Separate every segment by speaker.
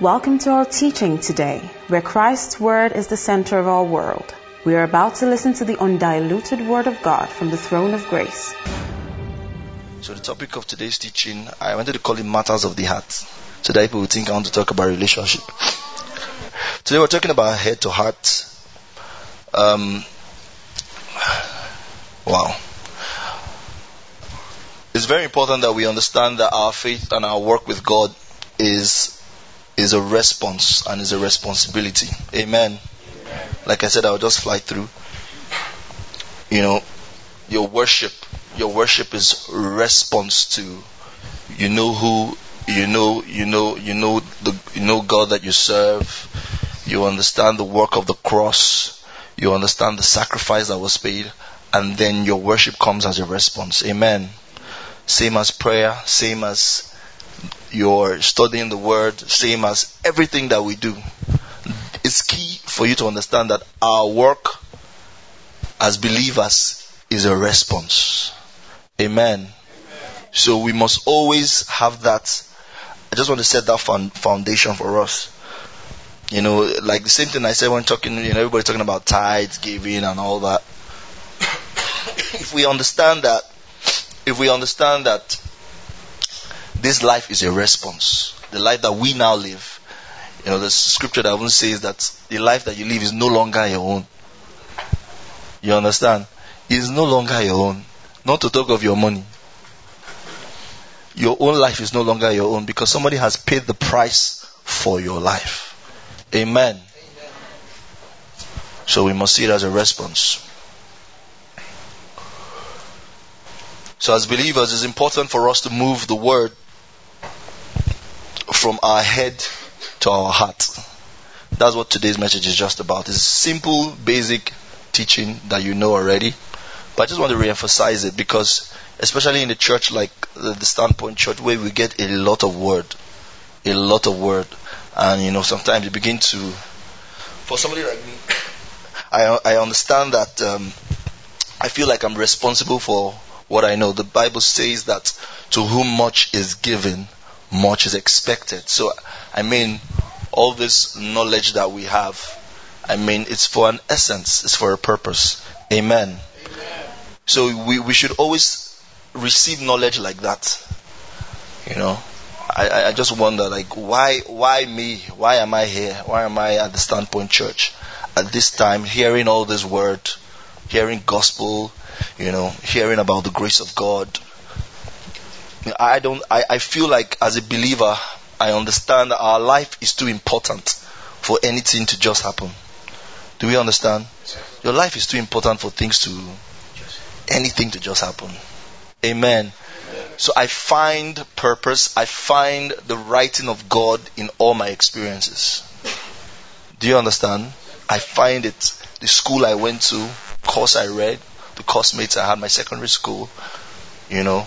Speaker 1: Welcome to our teaching today, where Christ's Word is the center of our world. We are about to listen to the undiluted Word of God from the throne of grace.
Speaker 2: So, the topic of today's teaching, I wanted to call it Matters of the Heart. So that people would think I want to talk about relationship. Today, we're talking about head to heart. Um, wow. It's very important that we understand that our faith and our work with God is is a response and is a responsibility. Amen. Amen. Like I said, I'll just fly through. You know, your worship, your worship is response to you know who you know you know you know the you know God that you serve. You understand the work of the cross. You understand the sacrifice that was paid, and then your worship comes as a response. Amen. Same as prayer, same as you're studying the word, same as everything that we do. It's key for you to understand that our work as believers is a response. Amen. Amen. So we must always have that. I just want to set that foundation for us. You know, like the same thing I said when talking, you know, everybody talking about tithes, giving, and all that. if we understand that, if we understand that this life is a response. The life that we now live. You know, the scripture that even says that the life that you live is no longer your own. You understand? It is no longer your own. Not to talk of your money. Your own life is no longer your own because somebody has paid the price for your life. Amen. Amen. So we must see it as a response. So as believers, it's important for us to move the word from our head to our heart. That's what today's message is just about. It's simple, basic teaching that you know already. But I just want to re-emphasize it because, especially in a church like the, Standpoint Church, where we get a lot of word, a lot of word, and you know sometimes you begin to, for somebody like me, I I understand that um, I feel like I'm responsible for what I know. The Bible says that to whom much is given, much is expected. So, I mean, all this knowledge that we have, I mean, it's for an essence, it's for a purpose. Amen. Amen. So, we, we should always receive knowledge like that. You know, I, I just wonder, like, why, why me? Why am I here? Why am I at the Standpoint Church at this time, hearing all this word, hearing gospel, you know, hearing about the grace of God, I don't, I, I feel like as a believer, I understand that our life is too important for anything to just happen. Do we understand? Your life is too important for things to, anything to just happen. Amen. So I find purpose, I find the writing of God in all my experiences. Do you understand? I find it. The school I went to, course I read, the course mates I had my secondary school, you know,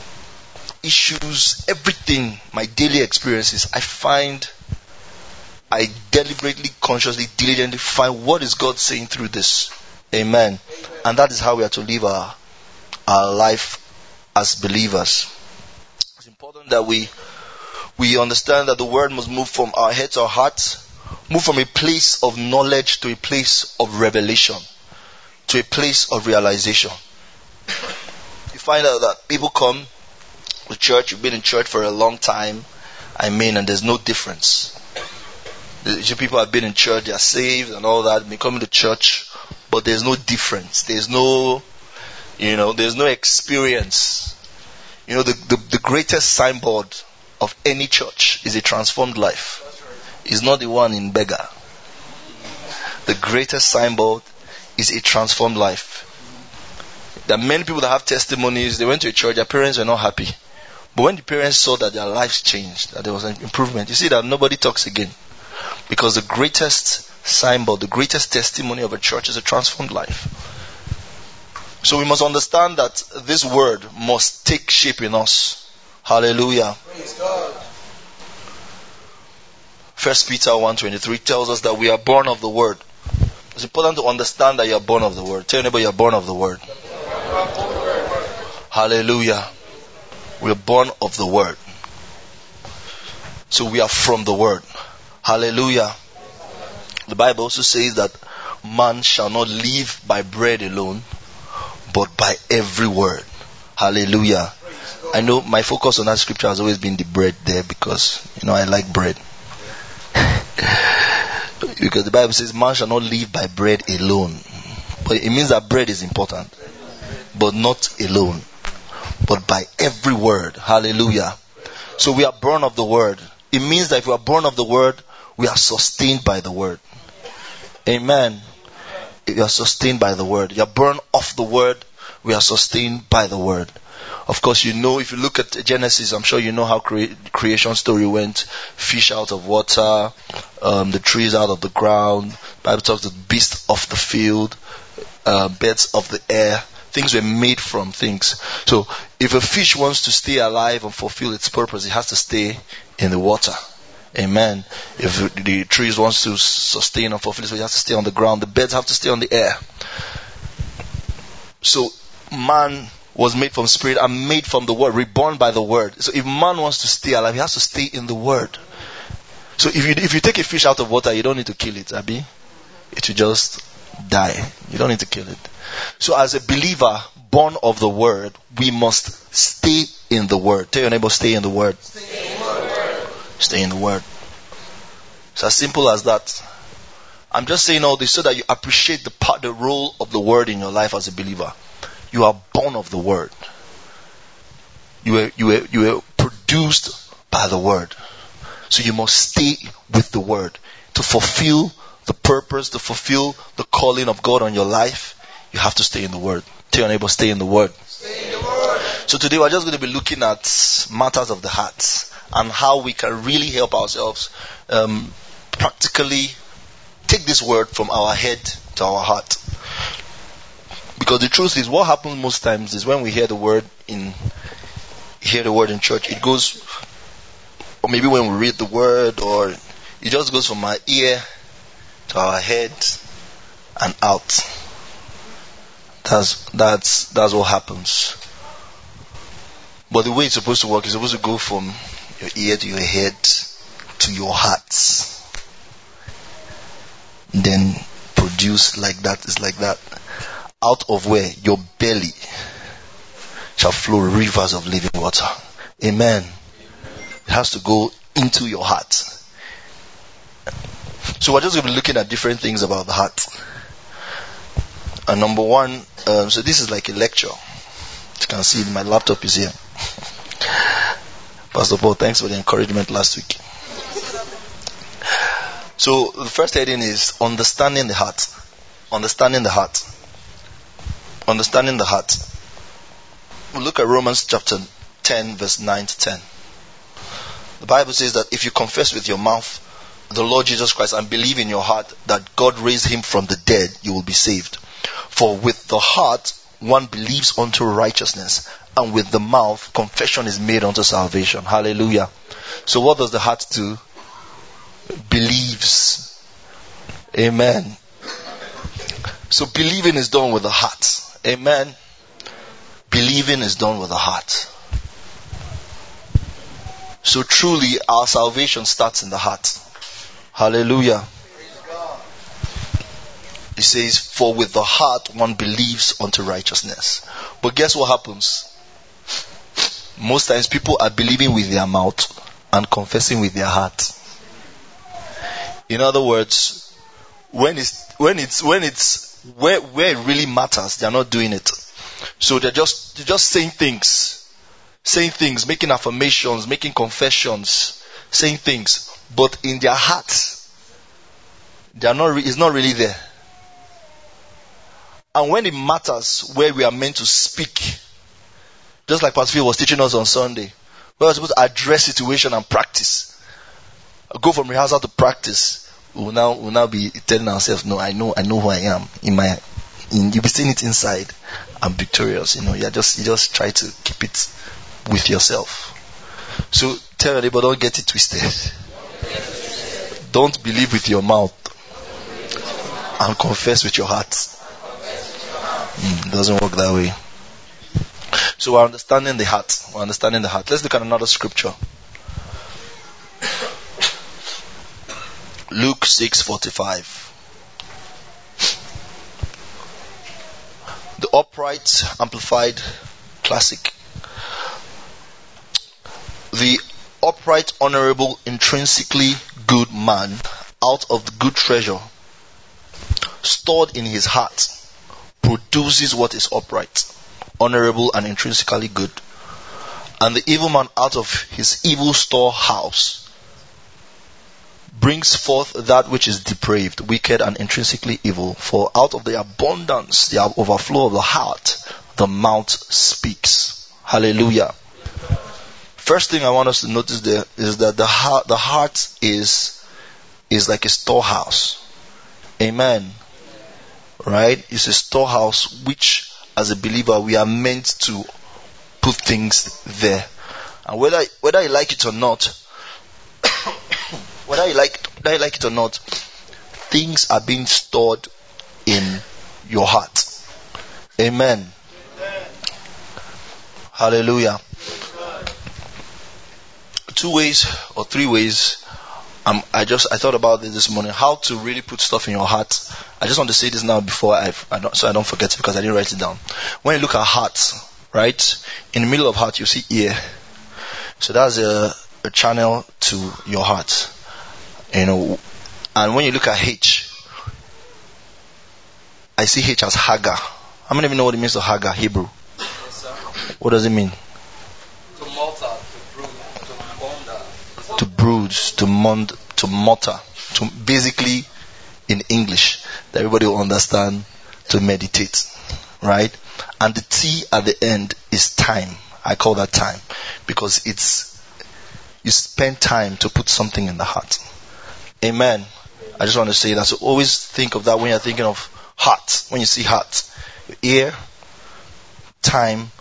Speaker 2: issues, everything, my daily experiences, I find, I deliberately, consciously, diligently find what is God saying through this. Amen. Amen. And that is how we are to live our, our life as believers. It's important that we, we understand that the word must move from our head to our heart, move from a place of knowledge to a place of revelation, to a place of realization. You find out that people come church, you've been in church for a long time. I mean, and there's no difference. People have been in church, they are saved and all that, they come to church, but there's no difference. There's no, you know, there's no experience. You know, the, the, the greatest signboard of any church is a transformed life. It's not the one in beggar. The greatest signboard is a transformed life. There are many people that have testimonies. They went to a church, their parents were not happy. But when the parents saw that their lives changed, that there was an improvement, you see that nobody talks again. Because the greatest symbol, the greatest testimony of a church is a transformed life. So we must understand that this word must take shape in us. Hallelujah. First Peter 1.23 tells us that we are born of the word. It's important to understand that you are born of the word. Tell anybody you are born of the word. Hallelujah. We are born of the Word. So we are from the Word. Hallelujah. The Bible also says that man shall not live by bread alone, but by every word. Hallelujah. I know my focus on that scripture has always been the bread there because, you know, I like bread. because the Bible says man shall not live by bread alone. But it means that bread is important, but not alone, but by every word. Hallelujah. So we are born of the word. It means that if we are born of the word, we are sustained by the word. Amen. You are sustained by the word. You are born of the word. We are sustained by the word. Of course, you know, if you look at Genesis, I'm sure you know how cre- creation story went. Fish out of water, um, the trees out of the ground. Bible talks the beasts of the field, uh, birds of the air. Things were made from things. So, if a fish wants to stay alive and fulfill its purpose, it has to stay in the water. Amen. If the trees wants to sustain and fulfill, so it has to stay on the ground. The birds have to stay on the air. So man was made from spirit and made from the word, reborn by the word. So if man wants to stay alive, he has to stay in the word. So if you if you take a fish out of water, you don't need to kill it, Abby. It will just die. You don't need to kill it. So as a believer born of the word, we must stay in the word. Tell your neighbor, stay in the word.
Speaker 3: Stay in the word.
Speaker 2: It's as simple as that. I'm just saying all this so that you appreciate the part, the role of the word in your life as a believer. You are born of the word. You were, you were, you were produced by the word. So you must stay with the word to fulfill the purpose, to fulfill the calling of God on your life. You have to stay in the word. Tell your neighbor, stay in the word.
Speaker 3: Stay in the word.
Speaker 2: So today we're just going to be looking at matters of the heart and how we can really help ourselves um, practically take this word from our head to our heart. Because the truth is, what happens most times is when we hear the word in hear the word in church, it goes, or maybe when we read the word, or it just goes from our ear to our head and out. That's that's that's what happens. But the way it's supposed to work is supposed to go from your ear to your head to your heart. Then produce like that is like that. Out of where your belly shall flow rivers of living water. Amen. It has to go into your heart. So we're just going to be looking at different things about the heart. And number one, um, so this is like a lecture. You can see my laptop is here. Pastor Paul, thanks for the encouragement last week. So the first heading is understanding the heart. Understanding the heart. Understanding the heart. We'll look at Romans chapter 10, verse 9 to 10. The Bible says that if you confess with your mouth the Lord Jesus Christ and believe in your heart that God raised him from the dead, you will be saved. For with the heart one believes unto righteousness, and with the mouth confession is made unto salvation. Hallelujah. So what does the heart do? Believes. Amen. So believing is done with the heart. Amen. Believing is done with the heart. So truly our salvation starts in the heart. Hallelujah. He says, For with the heart one believes unto righteousness. But guess what happens? Most times people are believing with their mouth and confessing with their heart. In other words, when it's when it's when it's where where it really matters, they're not doing it. So they're just they're just saying things, saying things, making affirmations, making confessions, saying things, but in their hearts, they are not. Re- it's not really there. And when it matters where we are meant to speak, just like Pastor Phil was teaching us on Sunday, we are supposed to address situation and practice. Go from rehearsal to practice. We'll now, we'll now be telling ourselves, no, I know, I know who I am. In my, in, you'll be seeing it inside. I'm victorious. You know, you just, you just try to keep it with yourself. So tell neighbor, don't get it twisted. Don't believe with your mouth and confess with your heart. Mm, doesn't work that way. So we're understanding the heart. We're understanding the heart. Let's look at another scripture. Luke 6:45. The upright amplified classic. The upright, honorable, intrinsically good man out of the good treasure stored in his heart produces what is upright, honorable, and intrinsically good. And the evil man out of his evil storehouse brings forth that which is depraved, wicked, and intrinsically evil. For out of the abundance, the overflow of the heart, the mouth speaks. Hallelujah. First thing I want us to notice there is that the heart, the heart is, is like a storehouse. Amen. Right? It's a storehouse which, as a believer, we are meant to put things there. And whether, whether you like it or not, whether you like, whether you like it or not, things are being stored in your heart. Amen. Amen. Hallelujah. Two ways or three ways. Um, I just I thought about this this morning. How to really put stuff in your heart. I just want to say this now before I, I don't, so I don't forget it because I didn't write it down. When you look at heart, right? In the middle of heart, you see ear. So that's a, a channel to your heart. You know, and when you look at H, I see H as Hagah. How many of you know what it means to Hagah, Hebrew? Yes, what does it mean?
Speaker 3: To mortar, to brood, to ponder.
Speaker 2: To mond, to mortar. To basically, in English, that everybody will understand, to meditate. Right? And the T at the end is time. I call that time because it's you spend time to put something in the heart. Amen. I just want to say that. So always think of that when you're thinking of heart. When you see heart, ear, time,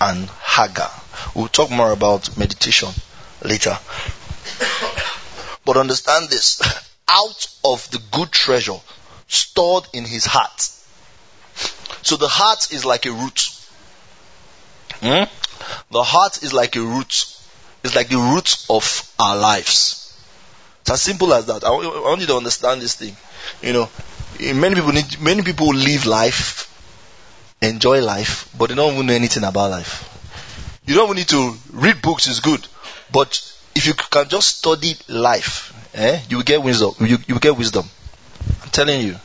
Speaker 2: and Hagah. We'll talk more about meditation later. But understand this. Out of the good treasure stored in his heart so the heart is like a root. Hmm? The heart is like a root. It's like the root of our lives. It's as simple as that. I want you to understand this thing. You know, many people need, many people live life, enjoy life, but they don't even know anything about life. You don't even need to read books is good, but if you can just study life, eh, you will get wisdom. You, you will get wisdom. I'm telling you.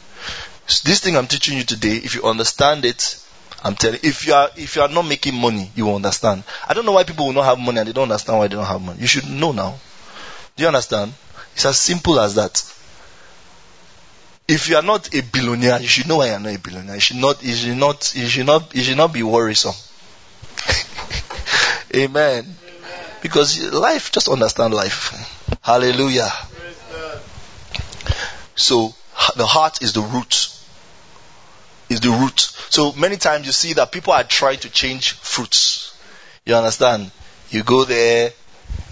Speaker 2: So this thing I'm teaching you today, if you understand it, I'm telling you, if you are if you are not making money, you will understand. I don't know why people will not have money and they don't understand why they don't have money. You should know now. Do you understand? It's as simple as that. If you are not a billionaire, you should know why you are not a billionaire. You should not you should not you should not you should not be worrisome. Amen. Because life, just understand life. Hallelujah. So the heart is the root is the root. So many times you see that people are trying to change fruits. You understand? You go there,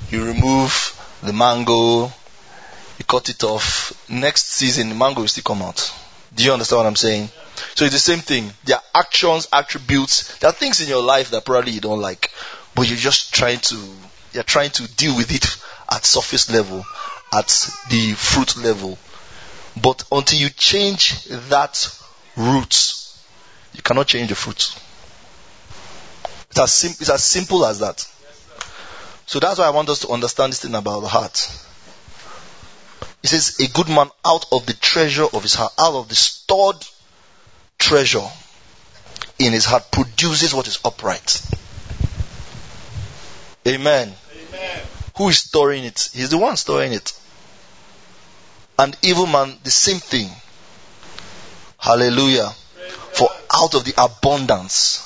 Speaker 2: you remove the mango, you cut it off. Next season, the mango will still come out. Do you understand what I'm saying? So it's the same thing. There are actions, attributes. There are things in your life that probably you don't like, but you're just trying to, you're trying to deal with it at surface level, at the fruit level. But until you change that roots, you cannot change the fruit. It's as, sim- it's as simple as that. So that's why I want us to understand this thing about the heart. It says, a good man out of the treasure of his heart, out of the stored treasure in his heart produces what is upright. Amen. Who is storing it? He's the one storing it. And evil man, the same thing. Hallelujah. For out of the abundance.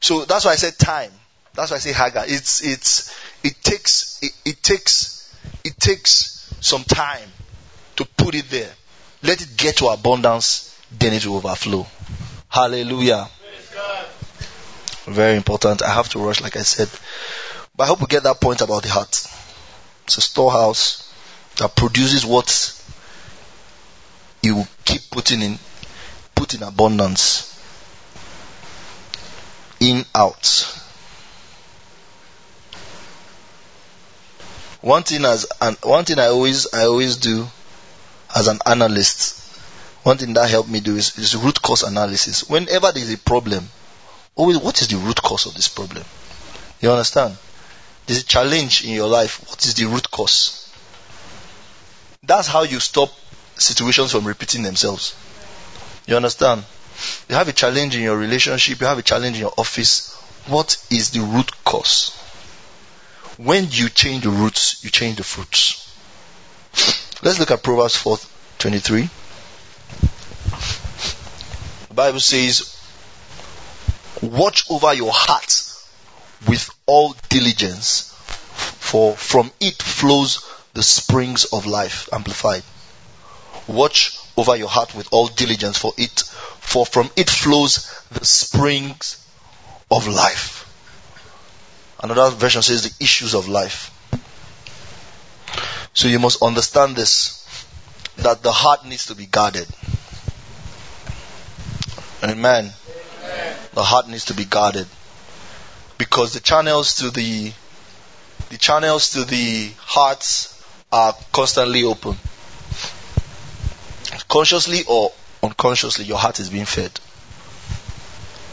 Speaker 2: So that's why I said time. That's why I say Hagah. It's, it's, it takes, it, it takes, it takes some time to put it there. Let it get to abundance, then it will overflow. Hallelujah. Very important. I have to rush, like I said. But I hope we get that point about the heart. It's a storehouse that produces what you keep putting in, put in abundance. In, out. One thing as, one thing I always, I always do as an analyst, one thing that helped me do is, is root cause analysis. Whenever there is a problem, always what is the root cause of this problem? You understand? There's a challenge in your life. What is the root cause? That's how you stop situations from repeating themselves. You understand? You have a challenge in your relationship, you have a challenge in your office. What is the root cause? When you change the roots, you change the fruits. Let's look at Proverbs 4:23. The Bible says, "Watch over your heart with all diligence, for from it flows the springs of life." Amplified. Watch over your heart with all diligence, for it, for from it flows the springs of life. Another version says the issues of life. So you must understand this that the heart needs to be guarded. Amen. Amen. The heart needs to be guarded because the channels to the the channels to the hearts are constantly open. Consciously or unconsciously, your heart is being fed.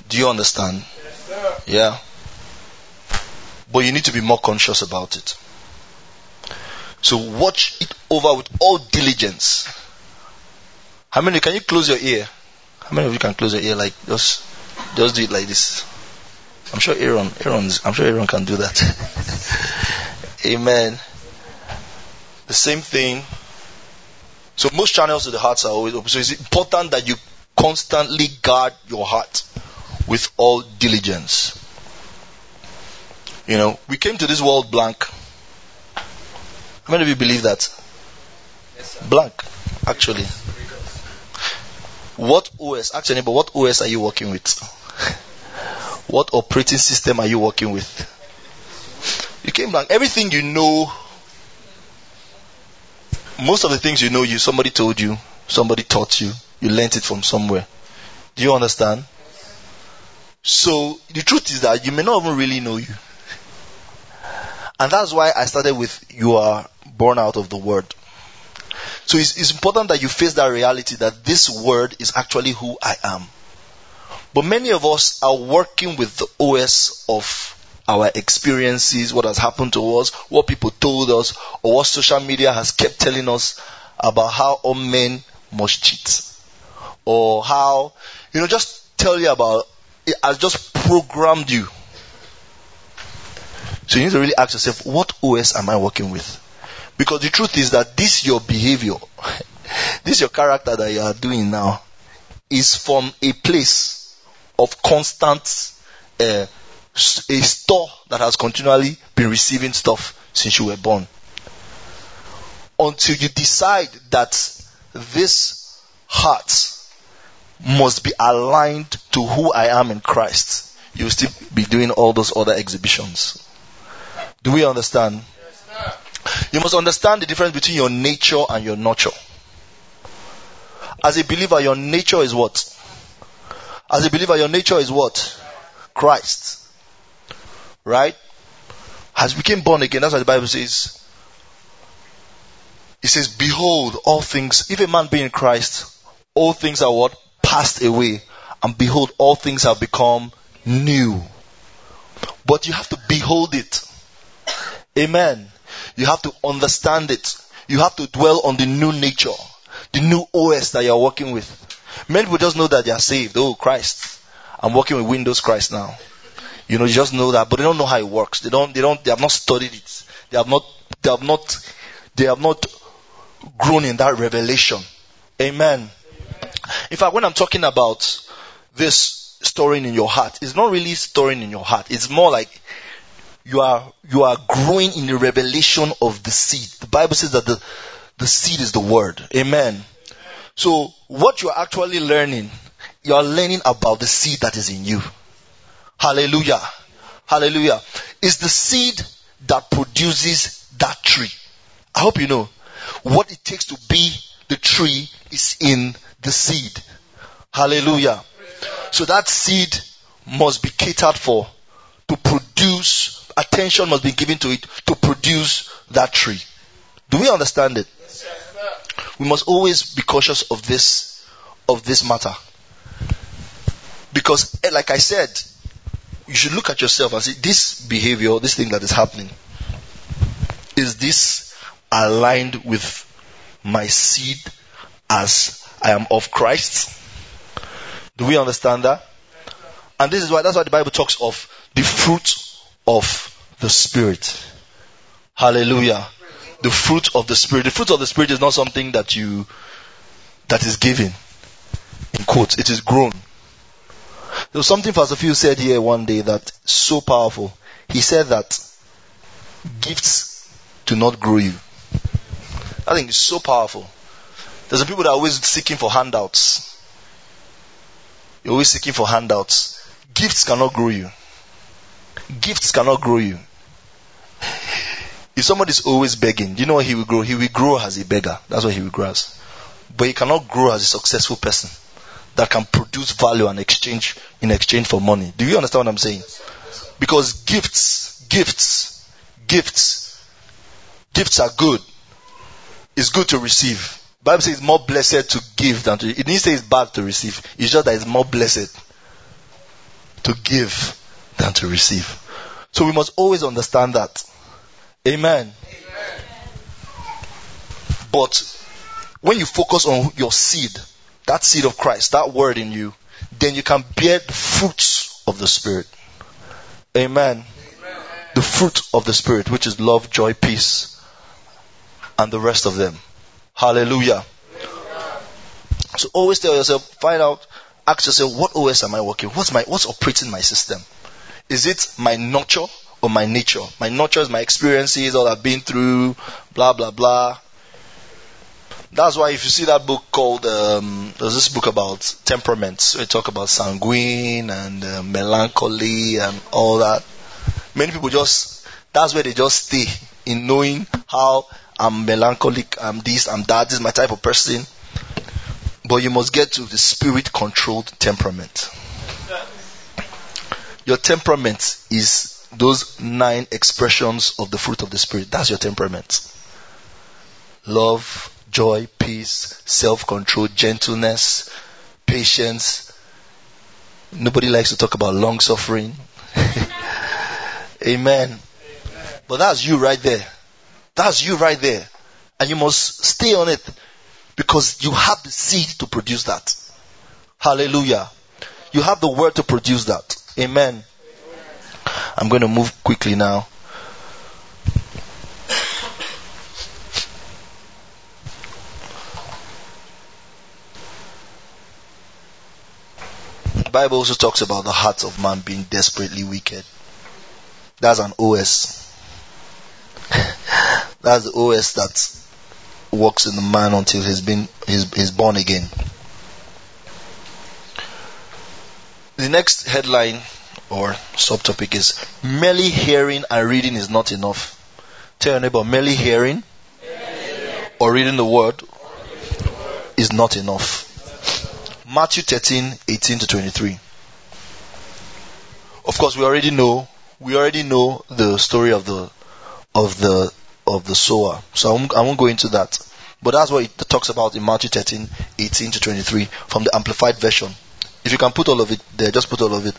Speaker 2: Do you understand? Yes, yeah. But you need to be more conscious about it. So watch it over with all diligence. How many can you close your ear? How many of you can close your ear like just just do it like this? I'm sure Aaron Aaron's I'm sure Aaron can do that. Amen. The same thing. So most channels to the hearts are always open. So it's important that you constantly guard your heart with all diligence. You know, we came to this world blank. How many of you believe that? Yes, blank, actually. What OS, actually, but what OS are you working with? what operating system are you working with? You came blank. Everything you know, most of the things you know, you somebody told you, somebody taught you, you learnt it from somewhere. Do you understand? So the truth is that you may not even really know you. And that's why I started with you are born out of the word. So it's, it's important that you face that reality that this word is actually who I am. But many of us are working with the OS of our experiences, what has happened to us, what people told us, or what social media has kept telling us about how all men must cheat. Or how, you know, just tell you about, it has just programmed you so you need to really ask yourself, what OS am I working with? Because the truth is that this your behavior, this your character that you are doing now, is from a place of constant, uh, a store that has continually been receiving stuff since you were born. Until you decide that this heart must be aligned to who I am in Christ, you will still be doing all those other exhibitions. Do we understand? you must understand the difference between your nature and your nurture. As a believer, your nature is what? As a believer, your nature is what? Christ. Right? Has we became born again, that's what the Bible says. It says, Behold, all things, if a man be in Christ, all things are what? Passed away. And behold, all things have become new. But you have to behold it. Amen. You have to understand it. You have to dwell on the new nature, the new OS that you're working with. Many people just know that they are saved. Oh, Christ. I'm working with Windows Christ now. You know, you just know that, but they don't know how it works. They don't, they don't, they have not studied it. They have not, they have not, they have not grown in that revelation. Amen. In fact, when I'm talking about this storing in your heart, it's not really storing in your heart. It's more like you are you are growing in the revelation of the seed. The Bible says that the the seed is the word. Amen. So what you are actually learning, you are learning about the seed that is in you. Hallelujah. Hallelujah. It's the seed that produces that tree. I hope you know what it takes to be the tree is in the seed. Hallelujah. So that seed must be catered for to produce attention must be given to it to produce that tree. Do we understand it? We must always be cautious of this, of this matter. Because, eh, like I said, you should look at yourself and say, this behavior, this thing that is happening, is this aligned with my seed as I am of Christ? Do we understand that? And this is why, that's why the Bible talks of the fruit of the Spirit. Hallelujah. The fruit of the Spirit. The fruit of the Spirit is not something that you, that is given. In quotes, it is grown. There was something Pastor Phil said here one day that so powerful. He said that gifts do not grow you. I think it's so powerful. There's some people that are always seeking for handouts. You're always seeking for handouts. Gifts cannot grow you. Gifts cannot grow you. If somebody is always begging, you know what he will grow? He will grow as a beggar. That's what he will grow as. But he cannot grow as a successful person that can produce value and exchange in exchange for money. Do you understand what I'm saying? Because gifts, gifts, gifts, gifts are good. It's good to receive. Bible says it's more blessed to give than to. It didn't say it's bad to receive. It's just that it's more blessed to give than to receive. So we must always understand that. Amen. Amen. But when you focus on your seed, that seed of Christ, that word in you, then you can bear the fruits of the Spirit. Amen. Amen. The fruit of the Spirit, which is love, joy, peace, and the rest of them. Hallelujah. So always tell yourself, find out, ask yourself, what OS am I working? What's my, what's operating my system? Is it my nurture or my nature? My nurture is my experiences, all I've been through, blah, blah, blah. That's why if you see that book called, um, there's this book about temperaments. We talk about sanguine and uh, melancholy and all that. Many people just, that's where they just stay in knowing how I'm melancholic, I'm this, I'm that, this is my type of person. But you must get to the spirit controlled temperament. Your temperament is those nine expressions of the fruit of the Spirit. That's your temperament. Love, joy, peace, self control, gentleness, patience. Nobody likes to talk about long suffering. Amen. Amen. But that's you right there. That's you right there. And you must stay on it because you have the seed to produce that. Hallelujah. You have the word to produce that. Amen. I'm going to move quickly now. The Bible also talks about the heart of man being desperately wicked. That's an OS. That's the OS that works in the man until he's been he's, he's born again. The next headline or subtopic is merely hearing and reading is not enough. Tell your neighbor, merely hearing or reading the word is not enough. Matthew 13, 18 to 23. Of course, we already know, we already know the story of the, of the, of the sower. So I won't, I won't go into that. But that's what it talks about in Matthew 13, 18 to 23 from the Amplified Version. If you can put all of it there, just put all of it.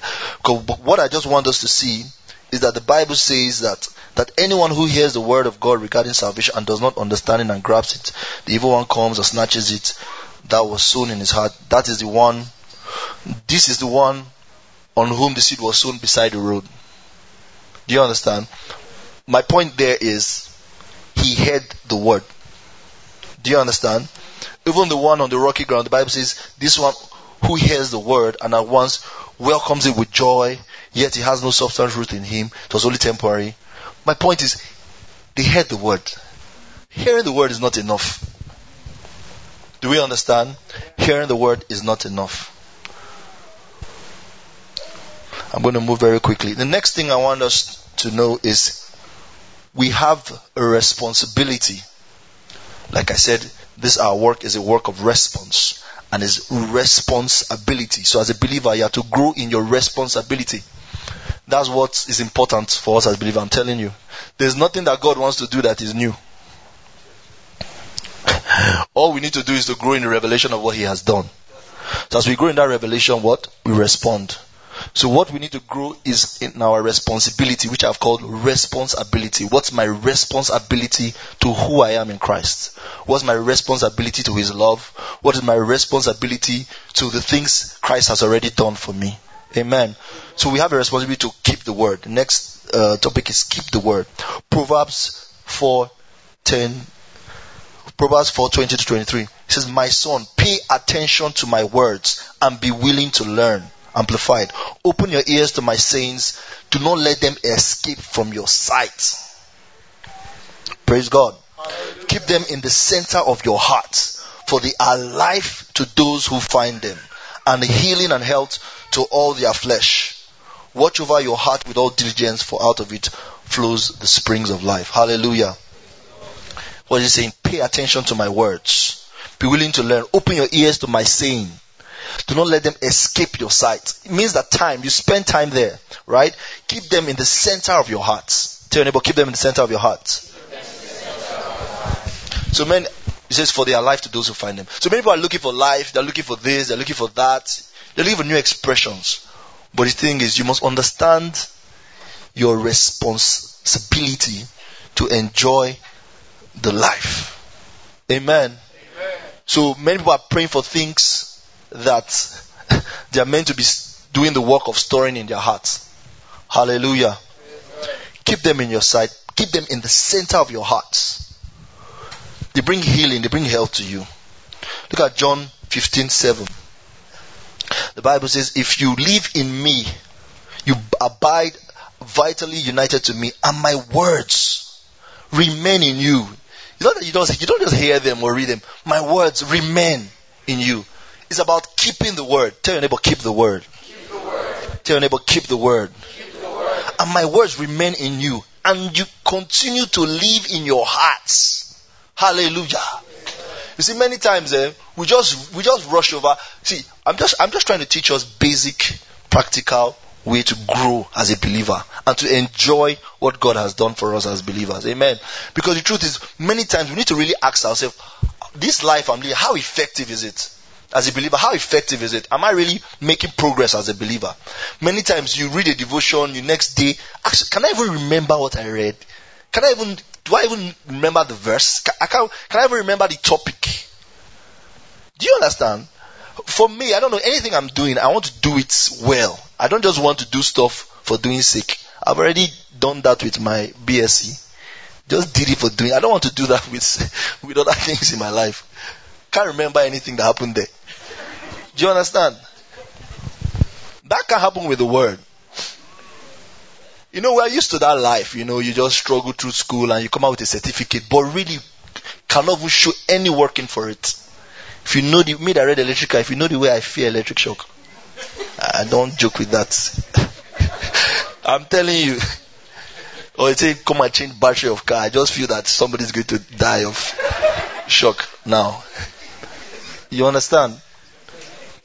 Speaker 2: What I just want us to see is that the Bible says that that anyone who hears the word of God regarding salvation and does not understand it and grabs it, the evil one comes and snatches it that was sown in his heart. That is the one. This is the one on whom the seed was sown beside the road. Do you understand? My point there is he heard the word. Do you understand? Even the one on the rocky ground, the Bible says this one who hears the word and at once welcomes it with joy, yet he has no substance root in him. It was only temporary. My point is, they heard the word. Hearing the word is not enough. Do we understand? Hearing the word is not enough. I'm going to move very quickly. The next thing I want us to know is we have a responsibility. Like I said, this our work is a work of response and his responsibility. So as a believer, you have to grow in your responsibility. That's what is important for us as believers. I'm telling you. There's nothing that God wants to do that is new. All we need to do is to grow in the revelation of what He has done. So as we grow in that revelation, what? We respond. So what we need to grow is in our responsibility, which I've called responsibility. What's my responsibility to who I am in Christ? What's my responsibility to His love? What is my responsibility to the things Christ has already done for me? Amen. So we have a responsibility to keep the word. The next uh, topic is keep the word. Proverbs 4:10. Proverbs 4, 20 to 23. It says, My son, pay attention to my words and be willing to learn. Amplified. Open your ears to my sayings. Do not let them escape from your sight. Praise God. Keep them in the center of your heart, for they are life to those who find them, and healing and health to all their flesh. Watch over your heart with all diligence, for out of it flows the springs of life. Hallelujah. What is he saying? Pay attention to my words. Be willing to learn. Open your ears to my saying. Do not let them escape your sight. It means that time, you spend time there, right? Keep them in the center of your heart. Tell your neighbor, keep them in the center of your heart. So many, he says, for their life to those who find them. So many people are looking for life, they're looking for this, they're looking for that, they're looking for new expressions. But the thing is, you must understand your responsibility to enjoy the life. Amen. Amen. So many people are praying for things that they are meant to be doing the work of storing in their hearts. Hallelujah. Keep them in your sight. Keep them in the center of your hearts. They bring healing. They bring health to you. Look at John 15, 7. The Bible says, if you live in me, you abide vitally united to me, and my words remain in you. You that you don't, you don't just hear them or read them. My words remain in you. It's about keeping the word. Tell your neighbor, keep the word.
Speaker 3: Keep the word.
Speaker 2: Tell your neighbor, keep the word.
Speaker 3: Keep the word.
Speaker 2: And my words remain in you. And you continue to live in your hearts. Hallelujah. You see, many times eh, we just we just rush over. See, I'm just I'm just trying to teach us basic, practical way to grow as a believer and to enjoy what God has done for us as believers. Amen. Because the truth is, many times we need to really ask ourselves, this life I'm living, how effective is it? As a believer, how effective is it? Am I really making progress as a believer? Many times you read a devotion, you next day, actually, can I even remember what I read? Can I even, do I even remember the verse? Can, I can, can I even remember the topic? Do you understand? For me, I don't know anything I'm doing, I want to do it well. I don't just want to do stuff for doing sake. I've already done that with my BSc. Just did it for doing. I don't want to do that with with other things in my life. Can't remember anything that happened there. Do you understand? That can happen with the word. You know, we're used to that life. You know, you just struggle through school and you come out with a certificate, but really cannot even show any working for it. If you know the me that read electrical, if you know the way I feel electric shock, I don't joke with that. I'm telling you. Or say come and change battery of car. I just feel that somebody's going to die of shock now. You understand?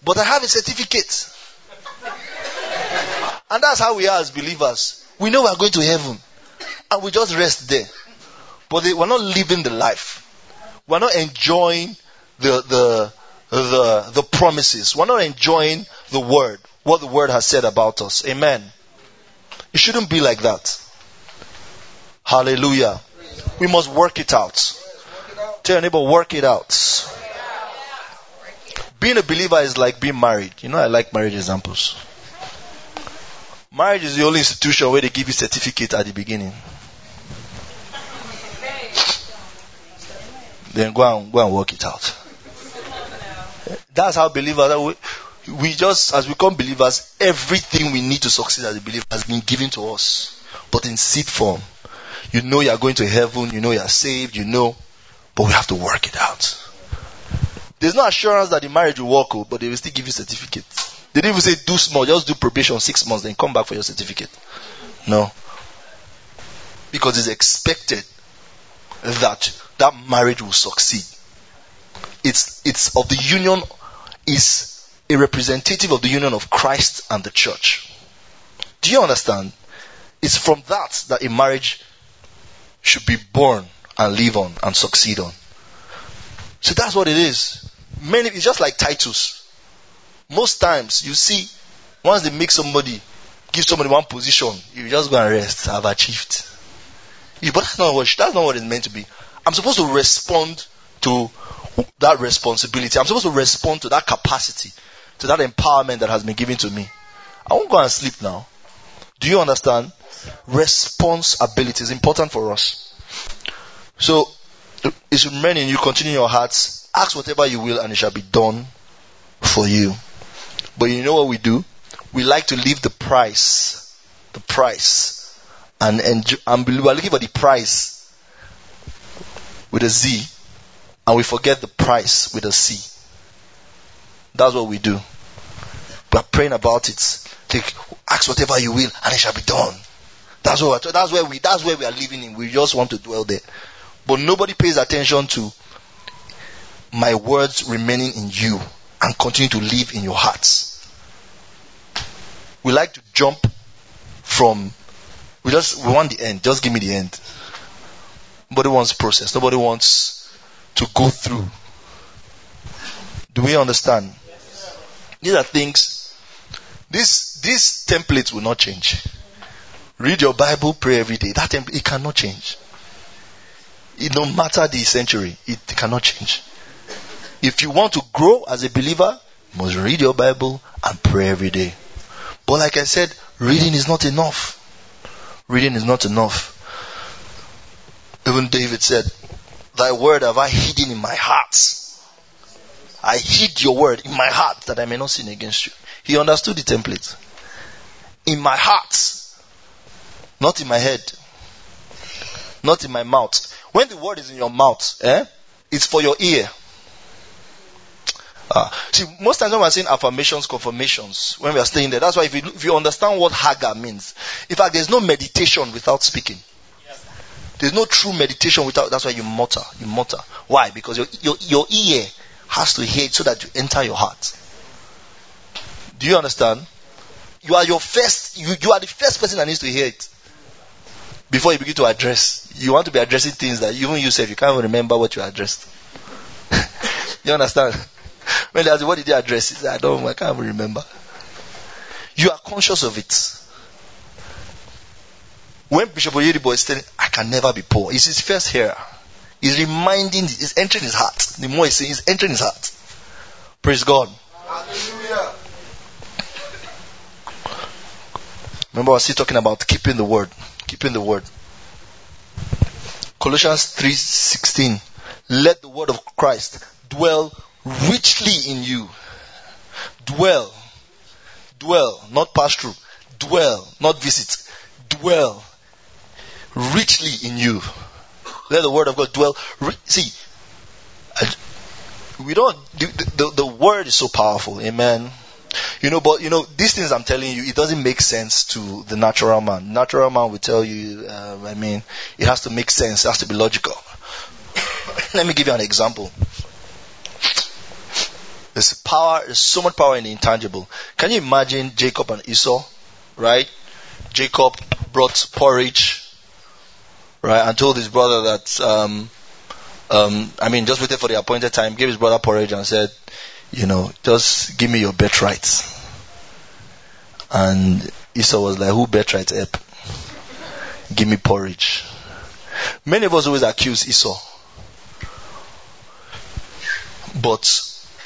Speaker 2: But I have a certificate. And that's how we are as believers. We know we are going to heaven. And we just rest there. But they, we're not living the life. We're not enjoying the, the, the, the promises. We're not enjoying the word, what the word has said about us. Amen. It shouldn't be like that. Hallelujah. We must work it out. Tell your neighbor, work it out being a believer is like being married. You know, I like marriage examples. Marriage is the only institution where they give you certificate at the beginning. Then go and go and work it out. That's how believers. We, we just, as we become believers, everything we need to succeed as a believer has been given to us, but in seed form. You know you are going to heaven. You know you are saved. You know, but we have to work it out. There's no assurance that the marriage will work, oh, but they will still give you certificate. They didn't even say do small, just do probation six months, then come back for your certificate. No. Because it's expected that that marriage will succeed. It's, it's of the union, is a representative of the union of Christ and the church. Do you understand? It's from that that a marriage should be born and live on and succeed on. So that's what it is. Many, it's just like Titus. Most times you see, once they make somebody, give somebody one position, you just go and rest. I've achieved. Yeah, but that's not what that's not what it's meant to be. I'm supposed to respond to that responsibility. I'm supposed to respond to that capacity, to that empowerment that has been given to me. I won't go and sleep now. Do you understand? Responsibility is important for us. So it should remain in you, continue your hearts, ask whatever you will, and it shall be done for you. But you know what we do? We like to leave the price. The price. And, and, and we are looking for the price with a Z. And we forget the price with a C. That's what we do. We are praying about it. Take, ask whatever you will, and it shall be done. That's what. That's where we. That's where we are living in. We just want to dwell there, but nobody pays attention to my words remaining in you and continue to live in your hearts. We like to jump from. We just we want the end. Just give me the end. Nobody wants process. Nobody wants to go through. Do we understand? These are things. This these templates will not change. Read your Bible, pray every day. That it cannot change. It, no matter the century, it cannot change. If you want to grow as a believer, you must read your Bible and pray every day. But like I said, reading is not enough. Reading is not enough. Even David said, Thy word have I hidden in my heart. I hid your word in my heart that I may not sin against you. He understood the template. In my heart. Not in my head. Not in my mouth. When the word is in your mouth, eh, it's for your ear. Uh, see, most times when we're saying affirmations, confirmations, when we are staying there, that's why if you, if you understand what Hagah means, in fact, there's no meditation without speaking. There's no true meditation without, that's why you mutter, you mutter. Why? Because your, your, your ear has to hear it so that you enter your heart. Do you understand? You are your first, you, you are the first person that needs to hear it before you begin to address. You want to be addressing things that even you say you can't even remember what you addressed. you understand? When they ask you what did you address? He said, I don't I can't even remember. You are conscious of it. When Bishop Oyedepo is saying, I can never be poor, it's his first hearer. He's reminding, he's entering his heart. The more he's saying, he's entering his heart. Praise God. Hallelujah. Remember, I was still talking about keeping the word keeping the word. Colossians 3:16 Let the word of Christ dwell richly in you. Dwell. Dwell, not pass through. Dwell, not visit. Dwell richly in you. Let the word of God dwell. See, we don't. The, the, the word is so powerful. Amen. You know, but you know, these things I'm telling you, it doesn't make sense to the natural man. Natural man will tell you, uh, I mean, it has to make sense, it has to be logical. Let me give you an example. There's power, there's so much power in the intangible. Can you imagine Jacob and Esau, right? Jacob brought porridge, right, and told his brother that, um, um, I mean, just waited for the appointed time, gave his brother porridge and said, you know, just give me your birthright. And Esau was like, who birthright help? Give me porridge. Many of us always accuse Esau. But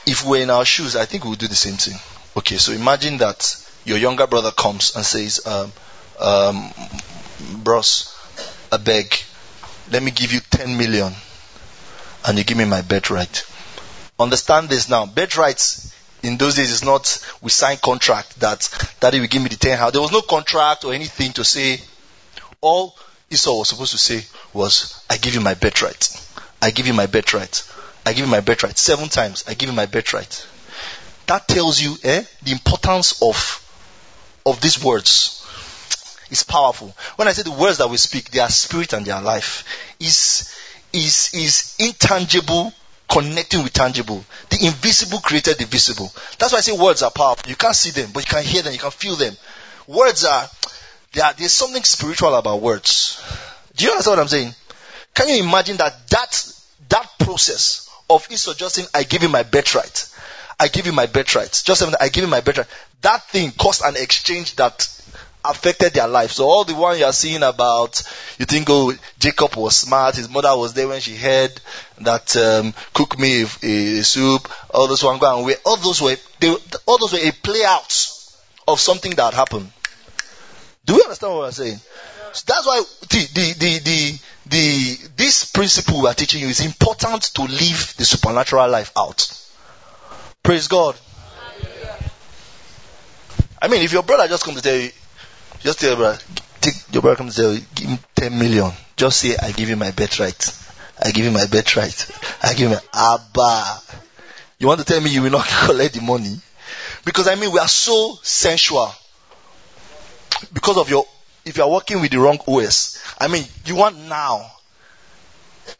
Speaker 2: if we're in our shoes, I think we'll do the same thing. Okay, so imagine that your younger brother comes and says, um, um, bros, I beg, let me give you 10 million and you give me my birthright. Understand this now. Birthrights in those days is not we sign contract that daddy will give me the ten house. There was no contract or anything to say. All Esau was supposed to say was, I give you my birthright. I give you my birthright. I give you my birthright. Seven times, I give you my birthright. That tells you eh, the importance of of these words. It's powerful. When I say the words that we speak, they are spirit and they are life. Is is is intangible connecting with tangible. The invisible created the visible. That's why I say words are powerful. You can't see them, but you can hear them, you can feel them. Words are, are there's something spiritual about words. Do you understand what I'm saying? Can you imagine that that, that process of just saying, I give you my birthright. I give you my birthright. Just I give you my birthright. That thing caused an exchange that affected their life. So all the one you are seeing about, you think, oh, Jacob was smart, his mother was there when she heard that um, cook me a, a, soup, all those one go and wait. All those were, they, all those were a play out of something that happened. Do we understand what I'm saying? So that's why the, the, the, the, the, this principle we are teaching you is important to live the supernatural life out. Praise God. I mean, if your brother just comes to tell you, just tell your brother, take your brother comes tell give him 10 million. Just say, I give you my birthright. I give you my birthright. I give you my Abba. You want to tell me you will not collect the money? Because I mean, we are so sensual. Because of your, if you are working with the wrong OS. I mean, you want now.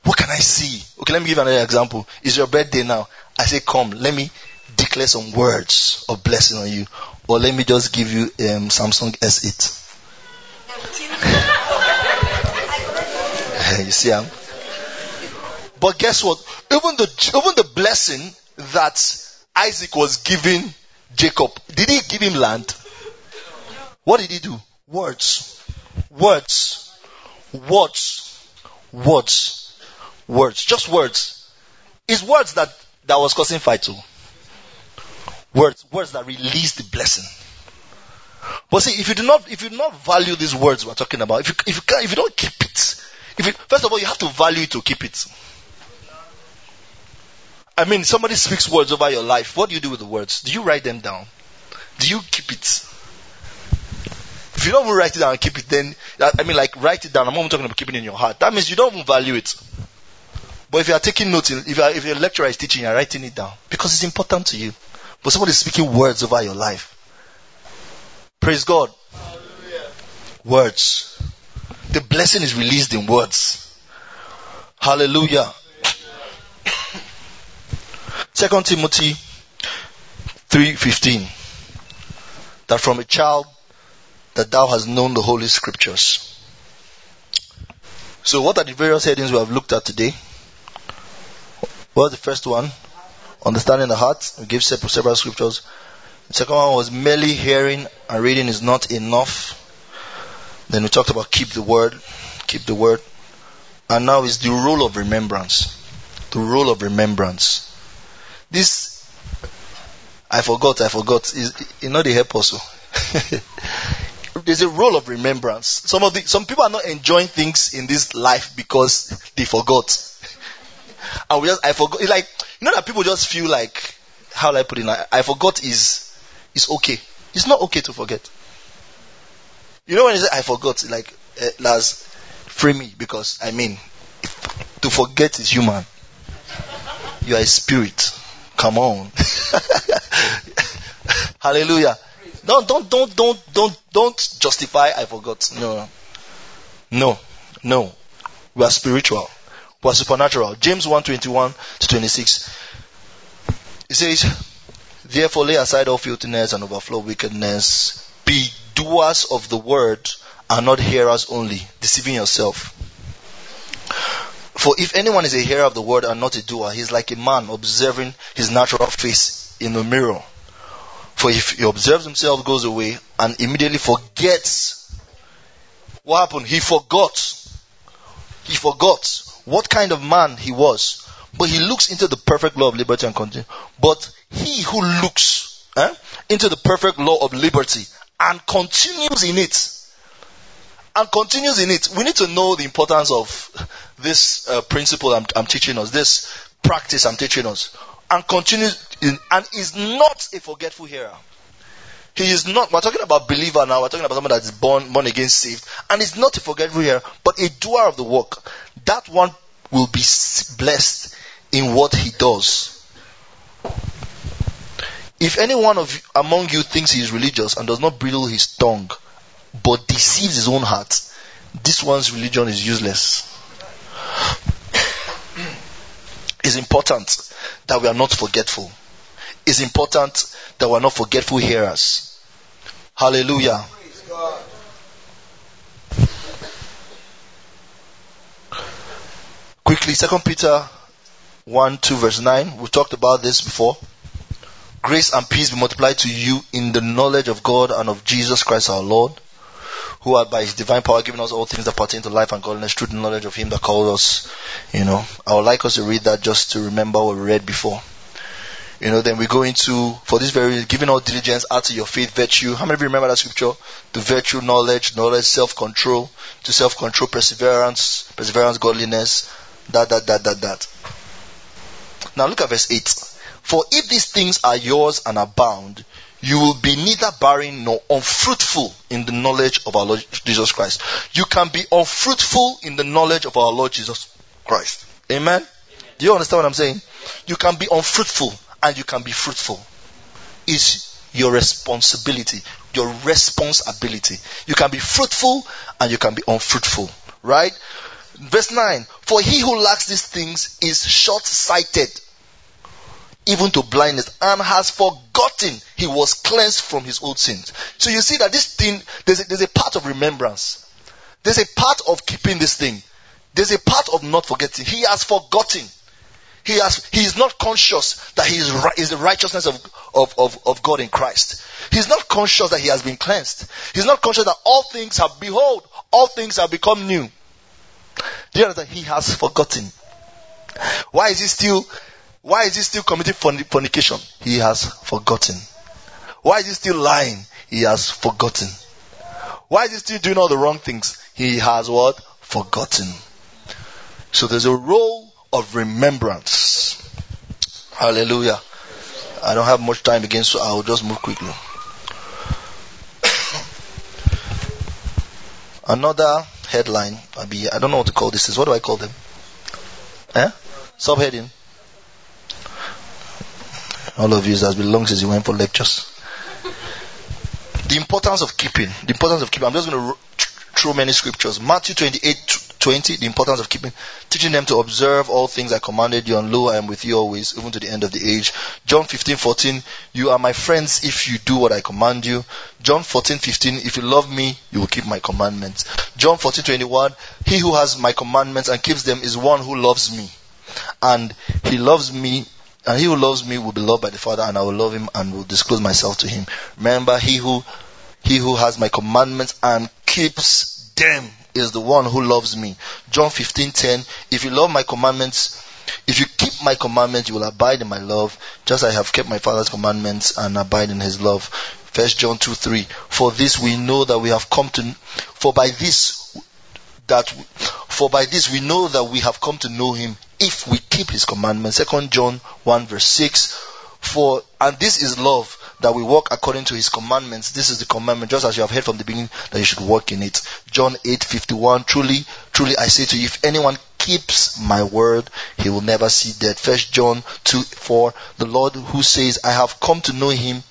Speaker 2: What can I see? Okay, let me give another example. It's your birthday now. I say, come, let me declare some words of blessing on you. Or let me just give you um, Samsung S8. you see, um, but guess what? Even the even the blessing that Isaac was giving Jacob, did he give him land? What did he do? Words, words, words, words, words, just words. It's words that that was causing fight too. Words, words that release the blessing. But see, if you do not, if you do not value these words we're talking about, if you, if you can, if you don't keep it, if you, first of all, you have to value it to keep it. I mean, somebody speaks words over your life. What do you do with the words? Do you write them down? Do you keep it? If you don't even write it down and keep it, then, I mean, like, write it down. I'm talking about keeping it in your heart. That means you don't even value it. But if you are taking notes, if, you are, if your lecturer is teaching, you're writing it down because it's important to you. But somebody is speaking words over your life. Praise God. Hallelujah. Words. The blessing is released in words. Hallelujah. Second Timothy 3:15 that from a child that thou hast known the holy scriptures. So what are the various headings we have looked at today? Was the first one? Understanding the heart. We gave several, scriptures. The second one was merely hearing and reading is not enough. Then we talked about keep the word, keep the word. And now is the role of remembrance. The role of remembrance. This, I forgot, I forgot, is, know, they help also. There's a role of remembrance. Some of the, some people are not enjoying things in this life because they forgot. we just, I forgot, it's like, you know that people just feel like, how I put it? I, I forgot is, is okay. It's not okay to forget. You know when you say I forgot, like uh, Lars, free me because I mean, to forget is human. You are a spirit. Come on. Hallelujah. Don't don't don't don't don't don't justify I forgot. No. No. No. We are spiritual. Are supernatural. James 1 21 to 26. It says, Therefore lay aside all filthiness and overflow wickedness. Be doers of the word and not hearers only, deceiving yourself. For if anyone is a hearer of the word and not a doer, he is like a man observing his natural face in the mirror. For if he observes himself, goes away, and immediately forgets what happened, he forgot. He forgot what kind of man he was. But he looks into the perfect law of liberty and continue. But he who looks eh, into the perfect law of liberty and continues in it, and continues in it, we need to know the importance of this uh, principle I'm, I'm, teaching us, this practice I'm teaching us, and continues in, and is not a forgetful hearer. He is not, we're talking about believer now, we're talking about someone that is born, born again, saved, and is not a forgetful hearer, but a doer of the work. That one will be blessed in what he does. If any one of among you thinks he is religious and does not bridle his tongue, but deceives his own heart, this one's religion is useless. it's important that we are not forgetful. It's important that we are not forgetful hearers. Hallelujah. Quickly, Second Peter 1, 2, verse 9. We talked about this before. Grace and peace be multiplied to you in the knowledge of God and of Jesus Christ our Lord, who by his divine power given us all things that pertain to life and godliness through the knowledge of him that called us. You know, I would like us to read that just to remember what we read before. You know, then we go into, for this very, giving all diligence, add to your faith virtue. How many of you remember that scripture? To virtue, knowledge, knowledge, self-control, to self-control, perseverance, perseverance, godliness, that, that, that, that, that. Now look at verse 8. For if these things are yours and abound, you will be neither barren nor unfruitful in the knowledge of our Lord Jesus Christ. You can be unfruitful in the knowledge of our Lord Jesus Christ. Amen? Do you understand what I'm saying? You can be unfruitful and you can be fruitful. Is your responsibility, your responsibility. You can be fruitful and you can be unfruitful, right? Verse 9, for he who lacks these things is short sighted, even to blindness, and has forgotten he was cleansed from his old sins. So you see that this thing, there's a, there's a part of remembrance. There's a part of keeping this thing. There's a part of not forgetting. He has forgotten. He has, he is not conscious that he is, is the righteousness of, of, of, of God in Christ. He's not conscious that he has been cleansed. He's not conscious that all things have, behold, all things have become new. You understand? He has forgotten. Why is he still, why is he still committing fornication? He has forgotten. Why is he still lying? He has forgotten. Why is he still doing all the wrong things? He has what? Forgotten. So there's a role of remembrance. Hallelujah. I don't have much time again, so I'll just move quickly. Another headline, be, I don't know what to call this. Is What do I call them? Eh? Subheading. All of you, it has been long since you went for lectures. The importance of keeping. The importance of keeping. I'm just going to throw many scriptures. Matthew 28 20, the importance of keeping, teaching them to observe all things I commanded you, and lo, I am with you always, even to the end of the age. John 15, 14, you are my friends if you do what I command you. John 14, 15, if you love me, you will keep my commandments. John 14, 21, he who has my commandments and keeps them is one who loves me. And he loves me and he who loves me will be loved by the Father, and I will love him and will disclose myself to him. Remember, he who he who has my commandments and keeps them is the one who loves me. John 15:10 If you love my commandments, if you keep my commandments, you will abide in my love, just as I have kept my Father's commandments and abide in his love. First John 2 3. For this we know that we have come to, for by this, that, for by this we know that we have come to know him if we keep his commandments. Second John 1 verse 6. For, and this is love, that we walk according to his commandments. This is the commandment, just as you have heard from the beginning, that you should walk in it. John 8, 51. Truly, truly I say to you, if anyone keeps my word, he will never see death. First John 2, 4. The Lord who says, I have come to know him.